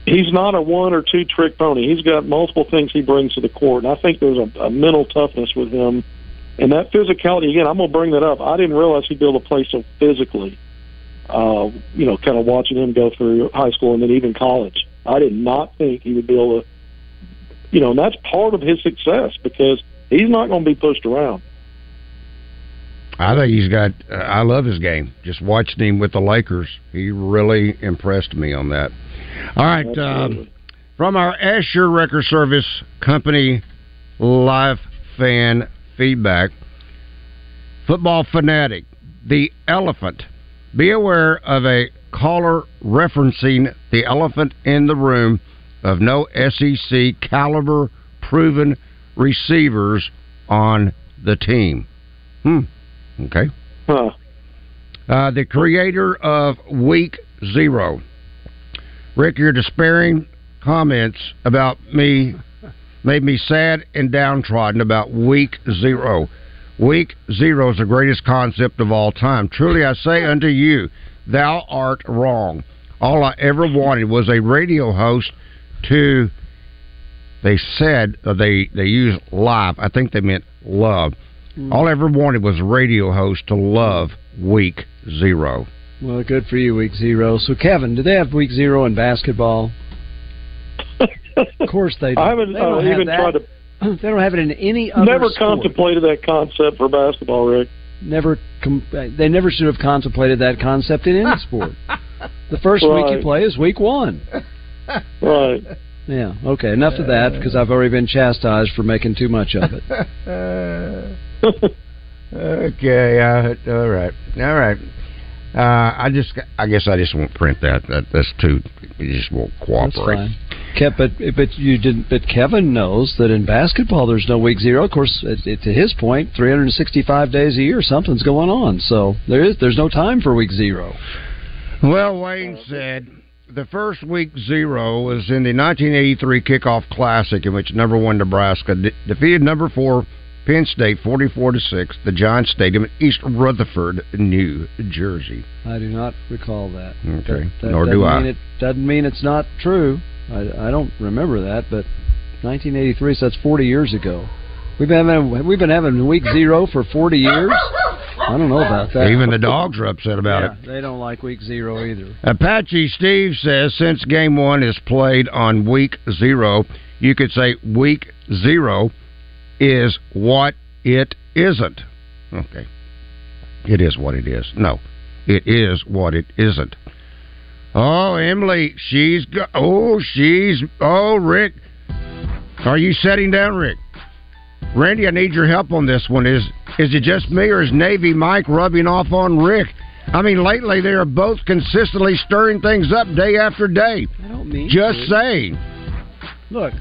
[SPEAKER 14] he's not a one or two trick pony. He's got multiple things he brings to the court, and I think there's a, a mental toughness with him. And that physicality again, I'm gonna bring that up. I didn't realize he'd be able to play so physically. Uh, you know, kind of watching him go through high school and then even college. I did not think he would be able to, you know, and that's part of his success because he's not going to be pushed around.
[SPEAKER 1] I think he's got. Uh, I love his game. Just watching him with the Lakers, he really impressed me on that. All right, um, from our Asher Record Service Company live fan feedback, football fanatic, the elephant. Be aware of a caller referencing the elephant in the room of no SEC caliber proven receivers on the team. Hmm. Okay.
[SPEAKER 14] Huh.
[SPEAKER 1] Uh, the creator of Week Zero. Rick, your despairing comments about me made me sad and downtrodden about Week Zero. Week Zero is the greatest concept of all time. Truly, I say unto you, thou art wrong. All I ever wanted was a radio host to. They said uh, they they used live. I think they meant love. All I ever wanted was a radio host to love Week Zero.
[SPEAKER 2] Well, good for you, week zero. So, Kevin, do they have week zero in basketball? Of course they do.
[SPEAKER 14] I haven't
[SPEAKER 2] They
[SPEAKER 14] uh,
[SPEAKER 2] don't have
[SPEAKER 14] even
[SPEAKER 2] that.
[SPEAKER 14] tried to. [clears throat]
[SPEAKER 2] They don't have it in any other sport.
[SPEAKER 14] Never
[SPEAKER 2] sport.
[SPEAKER 14] contemplated that concept for basketball, Rick.
[SPEAKER 2] Never, com- they never should have contemplated that concept in any sport. The first week you play is week one.
[SPEAKER 14] Right.
[SPEAKER 2] Yeah. Okay. Enough of that because I've already been chastised for making too much of it. [laughs]
[SPEAKER 1] okay, uh, all right, all right. Uh, I just, I guess, I just won't print that. That that's too. You just won't
[SPEAKER 2] That's
[SPEAKER 1] cooperate.
[SPEAKER 2] fine. Kev, but but you didn't. But Kevin knows that in basketball there's no week zero. Of course, it, it, to his point, 365 days a year, something's going on. So there is there's no time for week zero.
[SPEAKER 1] Well, Wayne said the first week zero was in the 1983 kickoff classic, in which number one Nebraska de- defeated number four Penn State 44 to six, the Giant Stadium in East Rutherford, New Jersey.
[SPEAKER 2] I do not recall that.
[SPEAKER 1] Okay,
[SPEAKER 2] That- that
[SPEAKER 1] nor do I.
[SPEAKER 2] It doesn't mean it's not true. I, I don't remember that, but 1983, so that's 40 years ago. We've been having we've been having week zero for 40 years. I don't know about that.
[SPEAKER 1] Even the dogs are upset about
[SPEAKER 2] Yeah,
[SPEAKER 1] it.
[SPEAKER 2] They don't like week zero either.
[SPEAKER 1] Apache Steve says since game one is played on week zero, you could say week zero is what it isn't. Okay. It is what it is. No, it is what it isn't. Oh, Emily, she's go- oh, she's oh, Rick. Are you setting down, Rick? Randy, I need your help on this one. Is is it just me or is Navy Mike rubbing off on Rick? I mean, lately they are both consistently stirring things up day after day.
[SPEAKER 2] I don't mean
[SPEAKER 1] Just
[SPEAKER 2] to.
[SPEAKER 1] saying.
[SPEAKER 2] Look,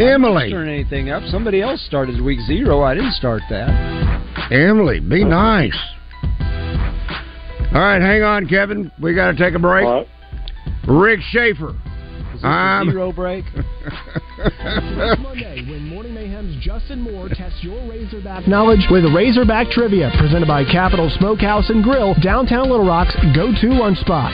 [SPEAKER 1] Emily.
[SPEAKER 2] Turn anything up. Somebody else started week zero. I didn't start that.
[SPEAKER 1] Emily, be nice. All right, hang on, Kevin. We got to take a break. Rick Shaeffer.
[SPEAKER 2] Is this
[SPEAKER 1] I'm-
[SPEAKER 2] a zero break? [laughs]
[SPEAKER 15] Monday, when Morning Mayhem's Justin Moore tests your Razorback knowledge with Razorback Trivia, presented by Capital Smokehouse and Grill, downtown Little Rock's go-to lunch spot.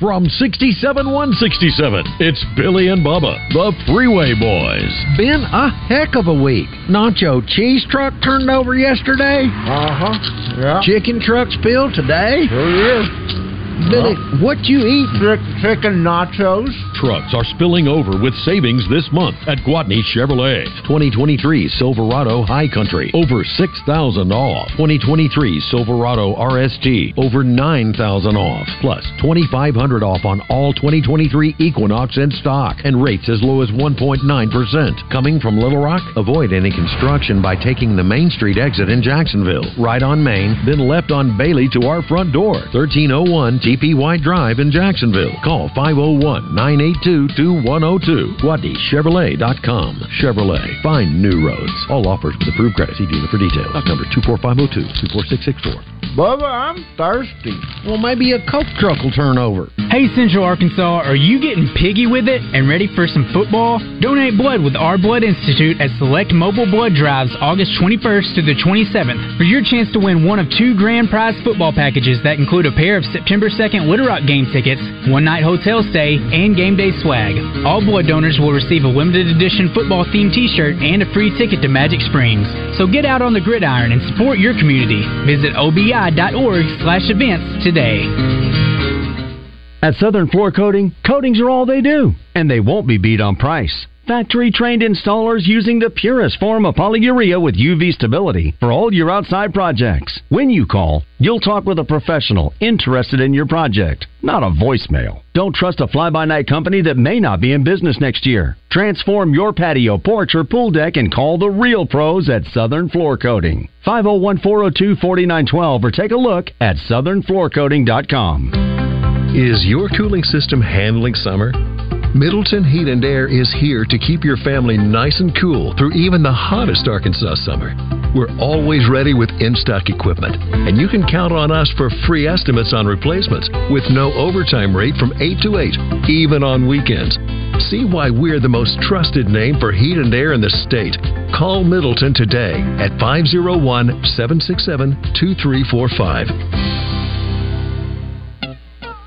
[SPEAKER 16] From 67167, it's Billy and Bubba, the Freeway Boys.
[SPEAKER 17] Been a heck of a week. Nacho cheese truck turned over yesterday.
[SPEAKER 1] Uh huh. Yeah.
[SPEAKER 17] Chicken truck spilled today.
[SPEAKER 1] Sure is.
[SPEAKER 17] Billy, what you eat?
[SPEAKER 1] Chicken nachos.
[SPEAKER 16] Trucks are spilling over with savings this month at Gwatney Chevrolet. 2023 Silverado High Country, over 6000 off. 2023 Silverado RST, over 9000 off. Plus 2500 off on all 2023 Equinox in stock and rates as low as 1.9%. Coming from Little Rock? Avoid any construction by taking the Main Street exit in Jacksonville. Right on Main, then left on Bailey to our front door. 1301 TP White Drive in Jacksonville. Call 501 982 2102. GwatneyChevrolet.com. Chevrolet. Find new roads. All offers with approved credit. See dealer for details. Stock number 24502 24664.
[SPEAKER 1] Bubba, I'm thirsty.
[SPEAKER 17] Well, maybe a Coke truck will turn over.
[SPEAKER 4] Hey, Central Arkansas, are you getting piggy with it and ready for some football? Donate blood with Our Blood Institute at select mobile blood drives August 21st to the 27th for your chance to win one of two grand prize football packages that include a pair of September 2nd Little Rock game tickets, one night hotel stay, and game day swag. All blood donors will receive a limited edition football themed t shirt and a free ticket to Magic Springs. So get out on the gridiron and support your community. Visit obi.org slash events today.
[SPEAKER 18] At Southern Floor Coating, coatings are all they do, and they won't be beat on price. Factory trained installers using the purest form of polyurea with UV stability for all your outside projects. When you call, you'll talk with a professional interested in your project, not a voicemail. Don't trust a fly by night company that may not be in business next year. Transform your patio, porch, or pool deck and call the real pros at Southern Floor Coating. 501 402 4912 or take a look at southernfloorcoating.com.
[SPEAKER 19] Is your cooling system handling summer? Middleton Heat and Air is here to keep your family nice and cool through even the hottest Arkansas summer. We're always ready with in stock equipment, and you can count on us for free estimates on replacements with no overtime rate from 8 to 8, even on weekends. See why we're the most trusted name for heat and air in the state. Call Middleton today at 501 767 2345.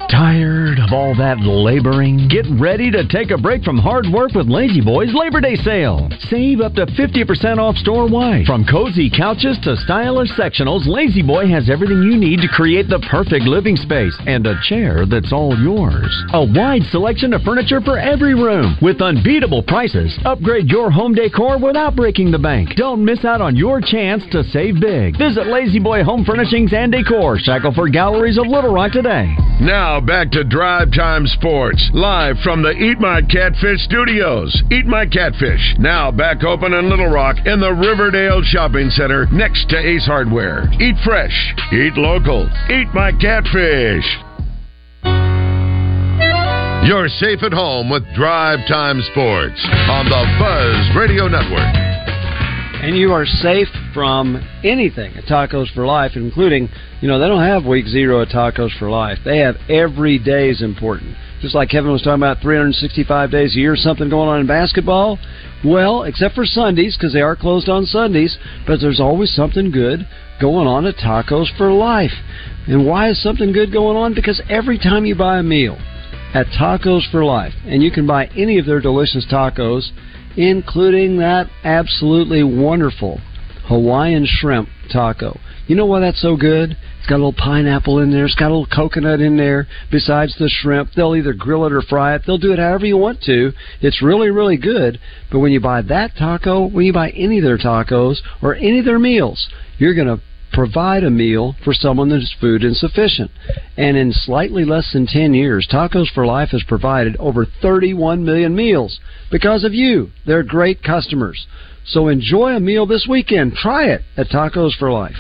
[SPEAKER 18] Tired of all that laboring? Get ready to take a break from hard work with La-Z-Boy's Labor Day sale. Save up to 50% off store wide. From cozy couches to stylish sectionals, La-Z-Boy has everything you need to create the perfect living space and a chair that's all yours. A wide selection of furniture for every room with unbeatable prices. Upgrade your home decor without breaking the bank. Don't miss out on your chance to save big. Visit La-Z-Boy Home Furnishings and Decor, Shackleford Galleries of Little Rock today.
[SPEAKER 12] Now back to Drive Time Sports, live from the Eat My Catfish studios. Eat My Catfish, now back open in Little Rock in the Riverdale Shopping Center next to Ace Hardware. Eat fresh, eat local, eat my catfish. You're safe at home with Drive Time Sports on the Buzz Radio Network.
[SPEAKER 2] And you are safe from anything at Tacos for Life, including, you know, they don't have week zero at Tacos for Life. They have every day is important. Just like Kevin was talking about 365 days a year, something going on in basketball. Well, except for Sundays, because they are closed on Sundays, but there's always something good going on at Tacos for Life. And why is something good going on? Because every time you buy a meal at Tacos for Life, and you can buy any of their delicious tacos, including that absolutely wonderful Hawaiian shrimp taco. You know why that's so good? It's got a little pineapple in there. It's got a little coconut in there. Besides the shrimp, they'll either grill it or fry it. They'll do it however you want to. It's really, really good. But when you buy that taco, when you buy any of their tacos or any of their meals, you're going to provide a meal for someone that is food insufficient. And in slightly less than 10 years, Tacos for Life has provided over 31 million meals because of you. They're great customers. So enjoy a meal this weekend. Try it at Tacos for Life.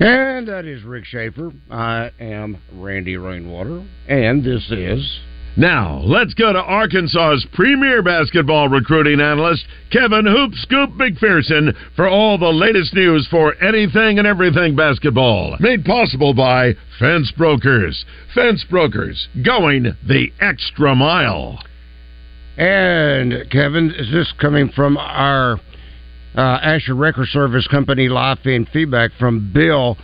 [SPEAKER 1] And that is Rick Shaeffer. I am Randy Rainwater. And this is.
[SPEAKER 12] Now, let's go to Arkansas's premier basketball recruiting analyst, Kevin Hoop Scoop McPherson, for all the latest news for anything and everything basketball. Made possible by Fence Brokers. Fence Brokers, going the extra mile.
[SPEAKER 1] And, Kevin, is this coming from our uh, Asher Record Service Company live feed feedback from Bill?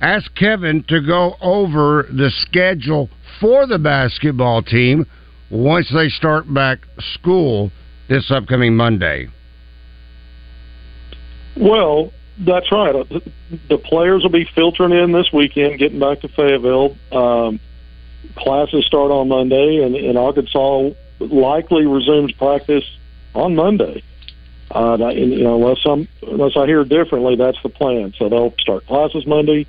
[SPEAKER 1] ask Kevin to go over the schedule for the basketball team once they start back school this upcoming Monday.
[SPEAKER 14] Well, that's right. Uh, The, players will be filtering in this weekend, getting back to Fayetteville. Um, classes start on Monday, and, and Arkansas likely resumes practice on Monday. Uh, you know, unless I'm unless I hear differently, that's the plan. So they'll start classes Monday,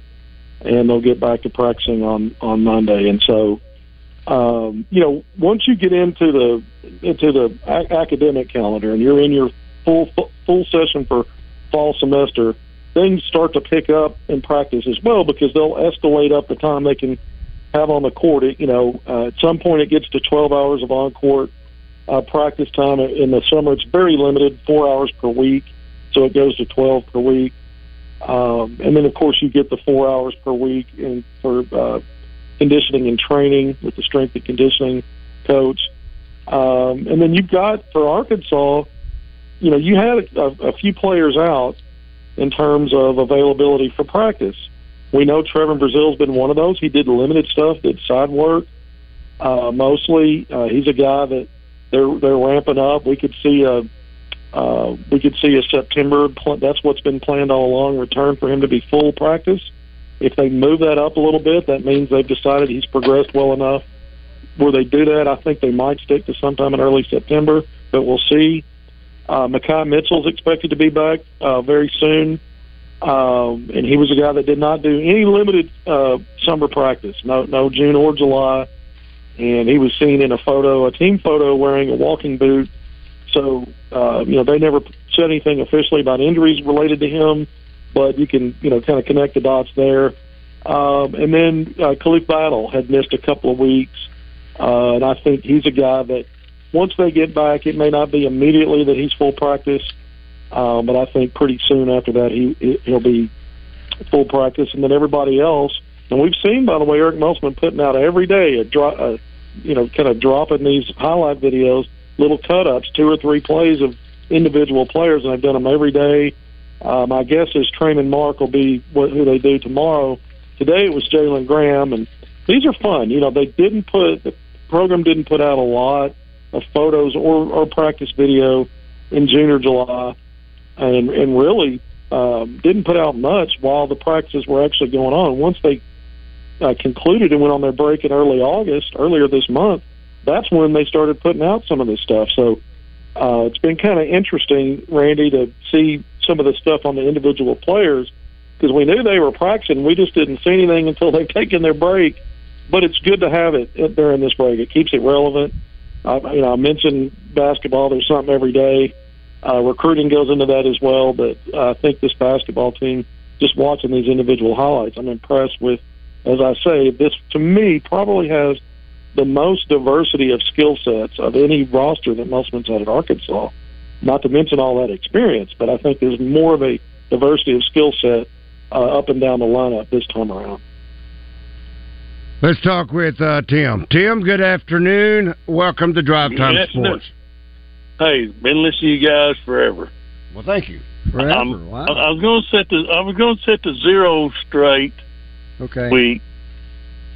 [SPEAKER 14] and they'll get back to practicing on on Monday. And so, um, you know, once you get into the into the a- academic calendar and you're in your full full session for fall semester, things start to pick up in practice as well because they'll escalate up the time they can have on the court. You know, uh, at some point it gets to 12 hours of on court uh, practice time. In the summer, it's very limited, four hours per week, so it goes to 12 per week. Um, and then, of course, you get the four hours per week in, for uh, conditioning and training with the strength and conditioning coach. Um, and then you've got for Arkansas, you know, you had a, a few players out in terms of availability for practice. We know Trevon Brazile's been one of those. He did limited stuff, did side work uh, mostly. Uh, he's a guy that they're they're ramping up. We could see a uh, we could see a September. That's what's been planned all along. Return for him to be full practice. If they move that up a little bit, that means they've decided he's progressed well enough. Where they do that, I think they might stick to sometime in early September, but we'll see. Uh, Makai Mitchell's expected to be back uh, very soon, um, and he was a guy that did not do any limited uh, summer practice, no, no June or July, and he was seen in a photo, a team photo, wearing a walking boot. So, uh, you know, they never said anything officially about injuries related to him, but you can, you know, kind of connect the dots there. Um, and then uh, Khalif Battle had missed a couple of weeks, uh, and I think he's a guy that once they get back, it may not be immediately that he's full practice, um, but I think pretty soon after that he he'll be full practice, and then everybody else. And we've seen, by the way, Eric Musselman putting out every day a dro- uh, you know, kind of dropping these highlight videos, little cut ups, two or three plays of individual players, and they've done them every day. Uh, my guess is Tramon Mark will be what, who they do tomorrow. Today it was Jalen Graham, and these are fun. You know, they didn't put the program didn't put out a lot of photos or, or practice video in June or July, and and really um, didn't put out much while the practices were actually going on. Once they uh, concluded and went on their break in early August, earlier this month, that's when they started putting out some of this stuff. So uh, it's been kind of interesting, Randy, to see some of the stuff on the individual players because we knew they were practicing. We just didn't see anything until they've [laughs] taken their break. But it's good to have it during this break. It keeps it relevant. I, you know, I mentioned basketball. There's something every day. Uh, recruiting goes into that as well. But uh, I think this basketball team, just watching these individual highlights, I'm impressed with. As I say, this to me probably has the most diversity of skill sets of any roster that Musselman's had at Arkansas. Not to mention all that experience, but I think there's more of a diversity of skill set uh, up and down the lineup this time around.
[SPEAKER 1] Let's talk with uh, Tim. Tim, good afternoon. Welcome to Drive Time
[SPEAKER 20] Yes,
[SPEAKER 1] Sports.
[SPEAKER 20] Hey, been listening to you guys forever.
[SPEAKER 1] Well, thank you.
[SPEAKER 20] I'm- I, I was going to set the I was going to set the zero straight
[SPEAKER 2] Okay.
[SPEAKER 20] week,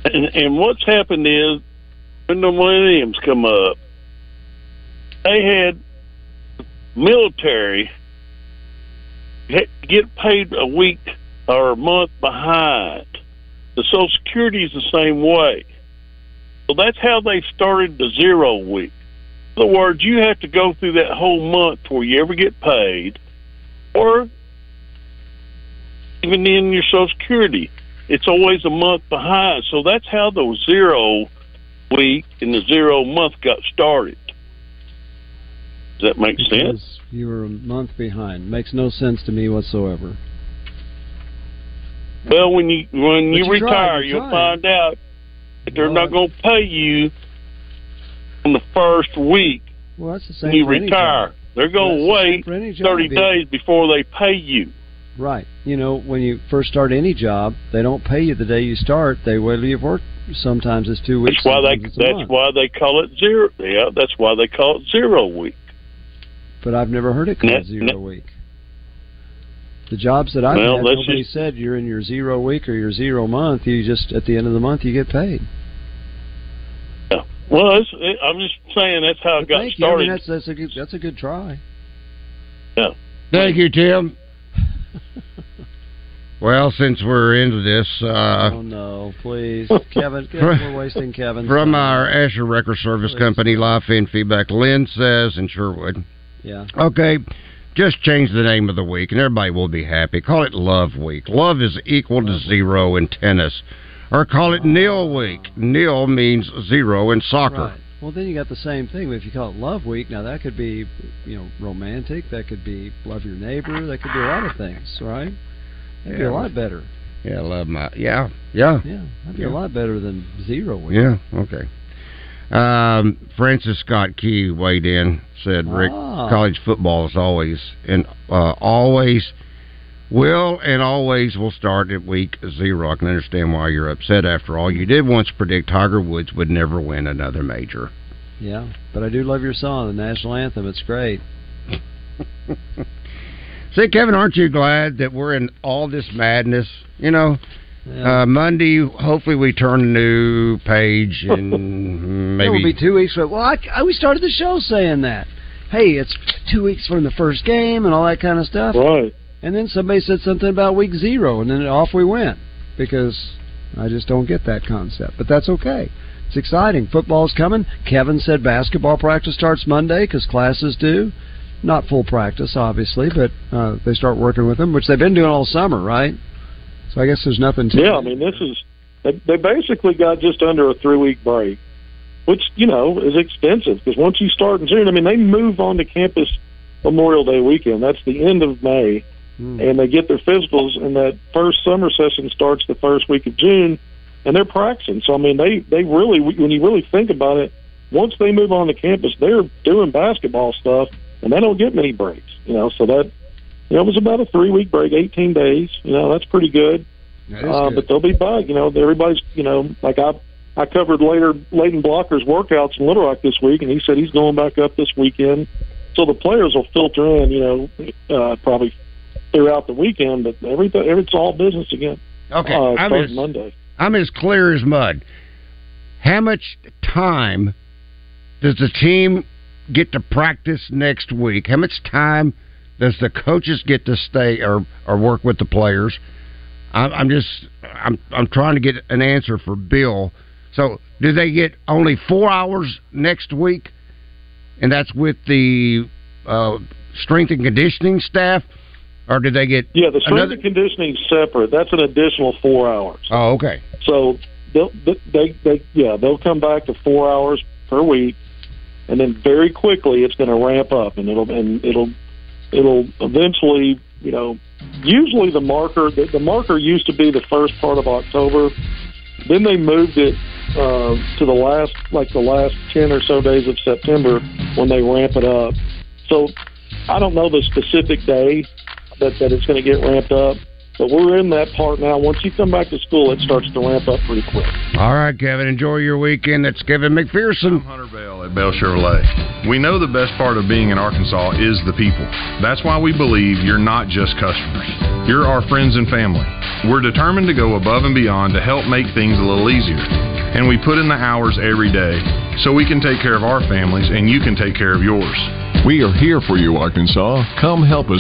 [SPEAKER 20] and and what's happened is when the millenniums come up, they had military get paid a week or a month behind. The Social Security is the same way. So that's how they started the zero week. In other words, you have to go through that whole month before you ever get paid, or even in your Social Security, it's always a month behind. So that's how the zero week and the zero month got started. Does that make sense?
[SPEAKER 2] You were a month behind. Makes no sense to me whatsoever.
[SPEAKER 20] Well, when you when you
[SPEAKER 2] you
[SPEAKER 20] retire,
[SPEAKER 2] tried, you
[SPEAKER 20] you'll
[SPEAKER 2] tried.
[SPEAKER 20] find out that they're not going to pay you on the first week
[SPEAKER 2] Well, that's the same
[SPEAKER 20] when you retire. They're going to
[SPEAKER 2] That's the same
[SPEAKER 20] wait
[SPEAKER 2] for any job.
[SPEAKER 20] thirty days before they pay you.
[SPEAKER 2] Right. You know, when you first start any job, they don't pay you the day you start. They wait till you've worked. Sometimes it's two weeks.
[SPEAKER 20] That's why they
[SPEAKER 2] sometimes it's a
[SPEAKER 20] that's
[SPEAKER 2] month.
[SPEAKER 20] why they call it zero. Yeah, that's why they call it zero week.
[SPEAKER 2] But I've never heard it called
[SPEAKER 20] Net-
[SPEAKER 2] zero
[SPEAKER 20] net-
[SPEAKER 2] week. The jobs that I've
[SPEAKER 20] Well,
[SPEAKER 2] had,
[SPEAKER 20] let's
[SPEAKER 2] nobody
[SPEAKER 20] just-
[SPEAKER 2] said you're in your zero week or your zero month. You just at the end of the month you get paid.
[SPEAKER 20] Well, it's, it, I'm just saying that's how it got
[SPEAKER 2] Thank you. I mean,
[SPEAKER 20] started.
[SPEAKER 2] that's that's a good that's a good try.
[SPEAKER 20] Yeah.
[SPEAKER 1] Thank you, Tim. [laughs] well, since we're into this, uh,
[SPEAKER 2] oh no, please, [laughs] Kevin, [laughs] Kevin we're wasting Kevin's
[SPEAKER 1] from
[SPEAKER 2] time.
[SPEAKER 1] our Asher Record Service
[SPEAKER 2] Please.
[SPEAKER 1] Company, live in feedback, Lynn says in Sherwood.
[SPEAKER 2] Yeah.
[SPEAKER 1] Okay, just change the name of the week and everybody will be happy. Call it Love Week. Love is equal to zero in tennis. Or call it Nil Week. Nil means zero in soccer.
[SPEAKER 2] Right. Well, then you got the same thing. If you call it Love Week, now that could be, you know, romantic. That could be love your neighbor. That could be a lot of things, right? That'd be a lot better.
[SPEAKER 1] Yeah, love my yeah, yeah.
[SPEAKER 2] Yeah, that'd be
[SPEAKER 1] Yeah.
[SPEAKER 2] a lot better than zero week.
[SPEAKER 1] Yeah, okay. Um, Francis Scott Key weighed in, said Rick,
[SPEAKER 2] Ah.
[SPEAKER 1] college football is always and uh, always will and always will start at week zero. I can understand why you're upset. After all, you did once predict Tiger Woods would never win another major.
[SPEAKER 2] Yeah, but I do love your song, the national anthem. It's great. [laughs]
[SPEAKER 1] See, Kevin, aren't you glad that we're in all this madness? You know,
[SPEAKER 2] Yeah.
[SPEAKER 1] uh, Monday, hopefully we turn a new page [laughs] and
[SPEAKER 2] It will
[SPEAKER 1] maybe
[SPEAKER 2] be two weeks. From, well, I, I, we started the show saying that. Hey, it's two weeks from the first game and all that kind of stuff.
[SPEAKER 14] Right.
[SPEAKER 2] And then somebody said something about week zero, and then off we went because I just don't get that concept. But that's okay. It's exciting. Football's coming. Kevin said basketball practice starts Monday because classes do. Not full practice, obviously, but uh, they start working with them, which they've been doing all summer, right? So I guess there's nothing to
[SPEAKER 14] Yeah, I mean, this is they, they basically got just under a three week break, which you know is expensive because once you start in June, I mean, they move on to campus Memorial Day weekend. That's the end of May, and they get their physicals, and that first summer session starts the first week of June, and they're practicing. So I mean, they they really, when you really think about it, once they move on to campus, they're doing basketball stuff, and they don't get many breaks. You know, so that you know, it was about a three week break, 18 days. You know, that's pretty good.
[SPEAKER 2] That is
[SPEAKER 14] Uh,
[SPEAKER 2] good.
[SPEAKER 14] but they'll be back. You know, everybody's, you know, like I, I covered later Layden Blocker's workouts in Little Rock this week, and he said he's going back up this weekend. So the players will filter in, you know, uh, probably throughout the weekend, but everything, it's all business again.
[SPEAKER 1] Okay,
[SPEAKER 14] uh,
[SPEAKER 1] I'm as-
[SPEAKER 14] Monday.
[SPEAKER 1] I'm as clear as mud. How much time does the team get to practice next week? How much time does the coaches get to stay or or work with the players? I'm, I'm just I'm I'm trying to get an answer for Bill. So, do they get only four hours next week, and that's with the uh, strength and conditioning staff, or do they get
[SPEAKER 14] Yeah, the strength
[SPEAKER 1] another?
[SPEAKER 14] and conditioning separate. That's an additional four hours.
[SPEAKER 1] Oh, okay.
[SPEAKER 14] So they'll they they yeah they'll come back to four hours per week, and then very quickly it's going to ramp up, and it'll and it'll it'll eventually you know usually the marker the, the marker used to be the first part of October, then they moved it uh, to the last like the last ten or so days of September when they ramp it up. So I don't know the specific day that that it's going to get ramped up. But we're in that part now. Once you come back to school, it starts to ramp up pretty quick.
[SPEAKER 1] All right, Kevin. Enjoy your weekend. That's Kevin McPherson.
[SPEAKER 21] Hunter Bale at Bale Chevrolet. We know the best part of being in Arkansas is the people. That's why we believe you're not just customers. You're our friends and family. We're determined to go above and beyond to help make things a little easier. And we put in the hours every day so we can take care of our families and you can take care of yours.
[SPEAKER 22] We are here for you, Arkansas. Come help us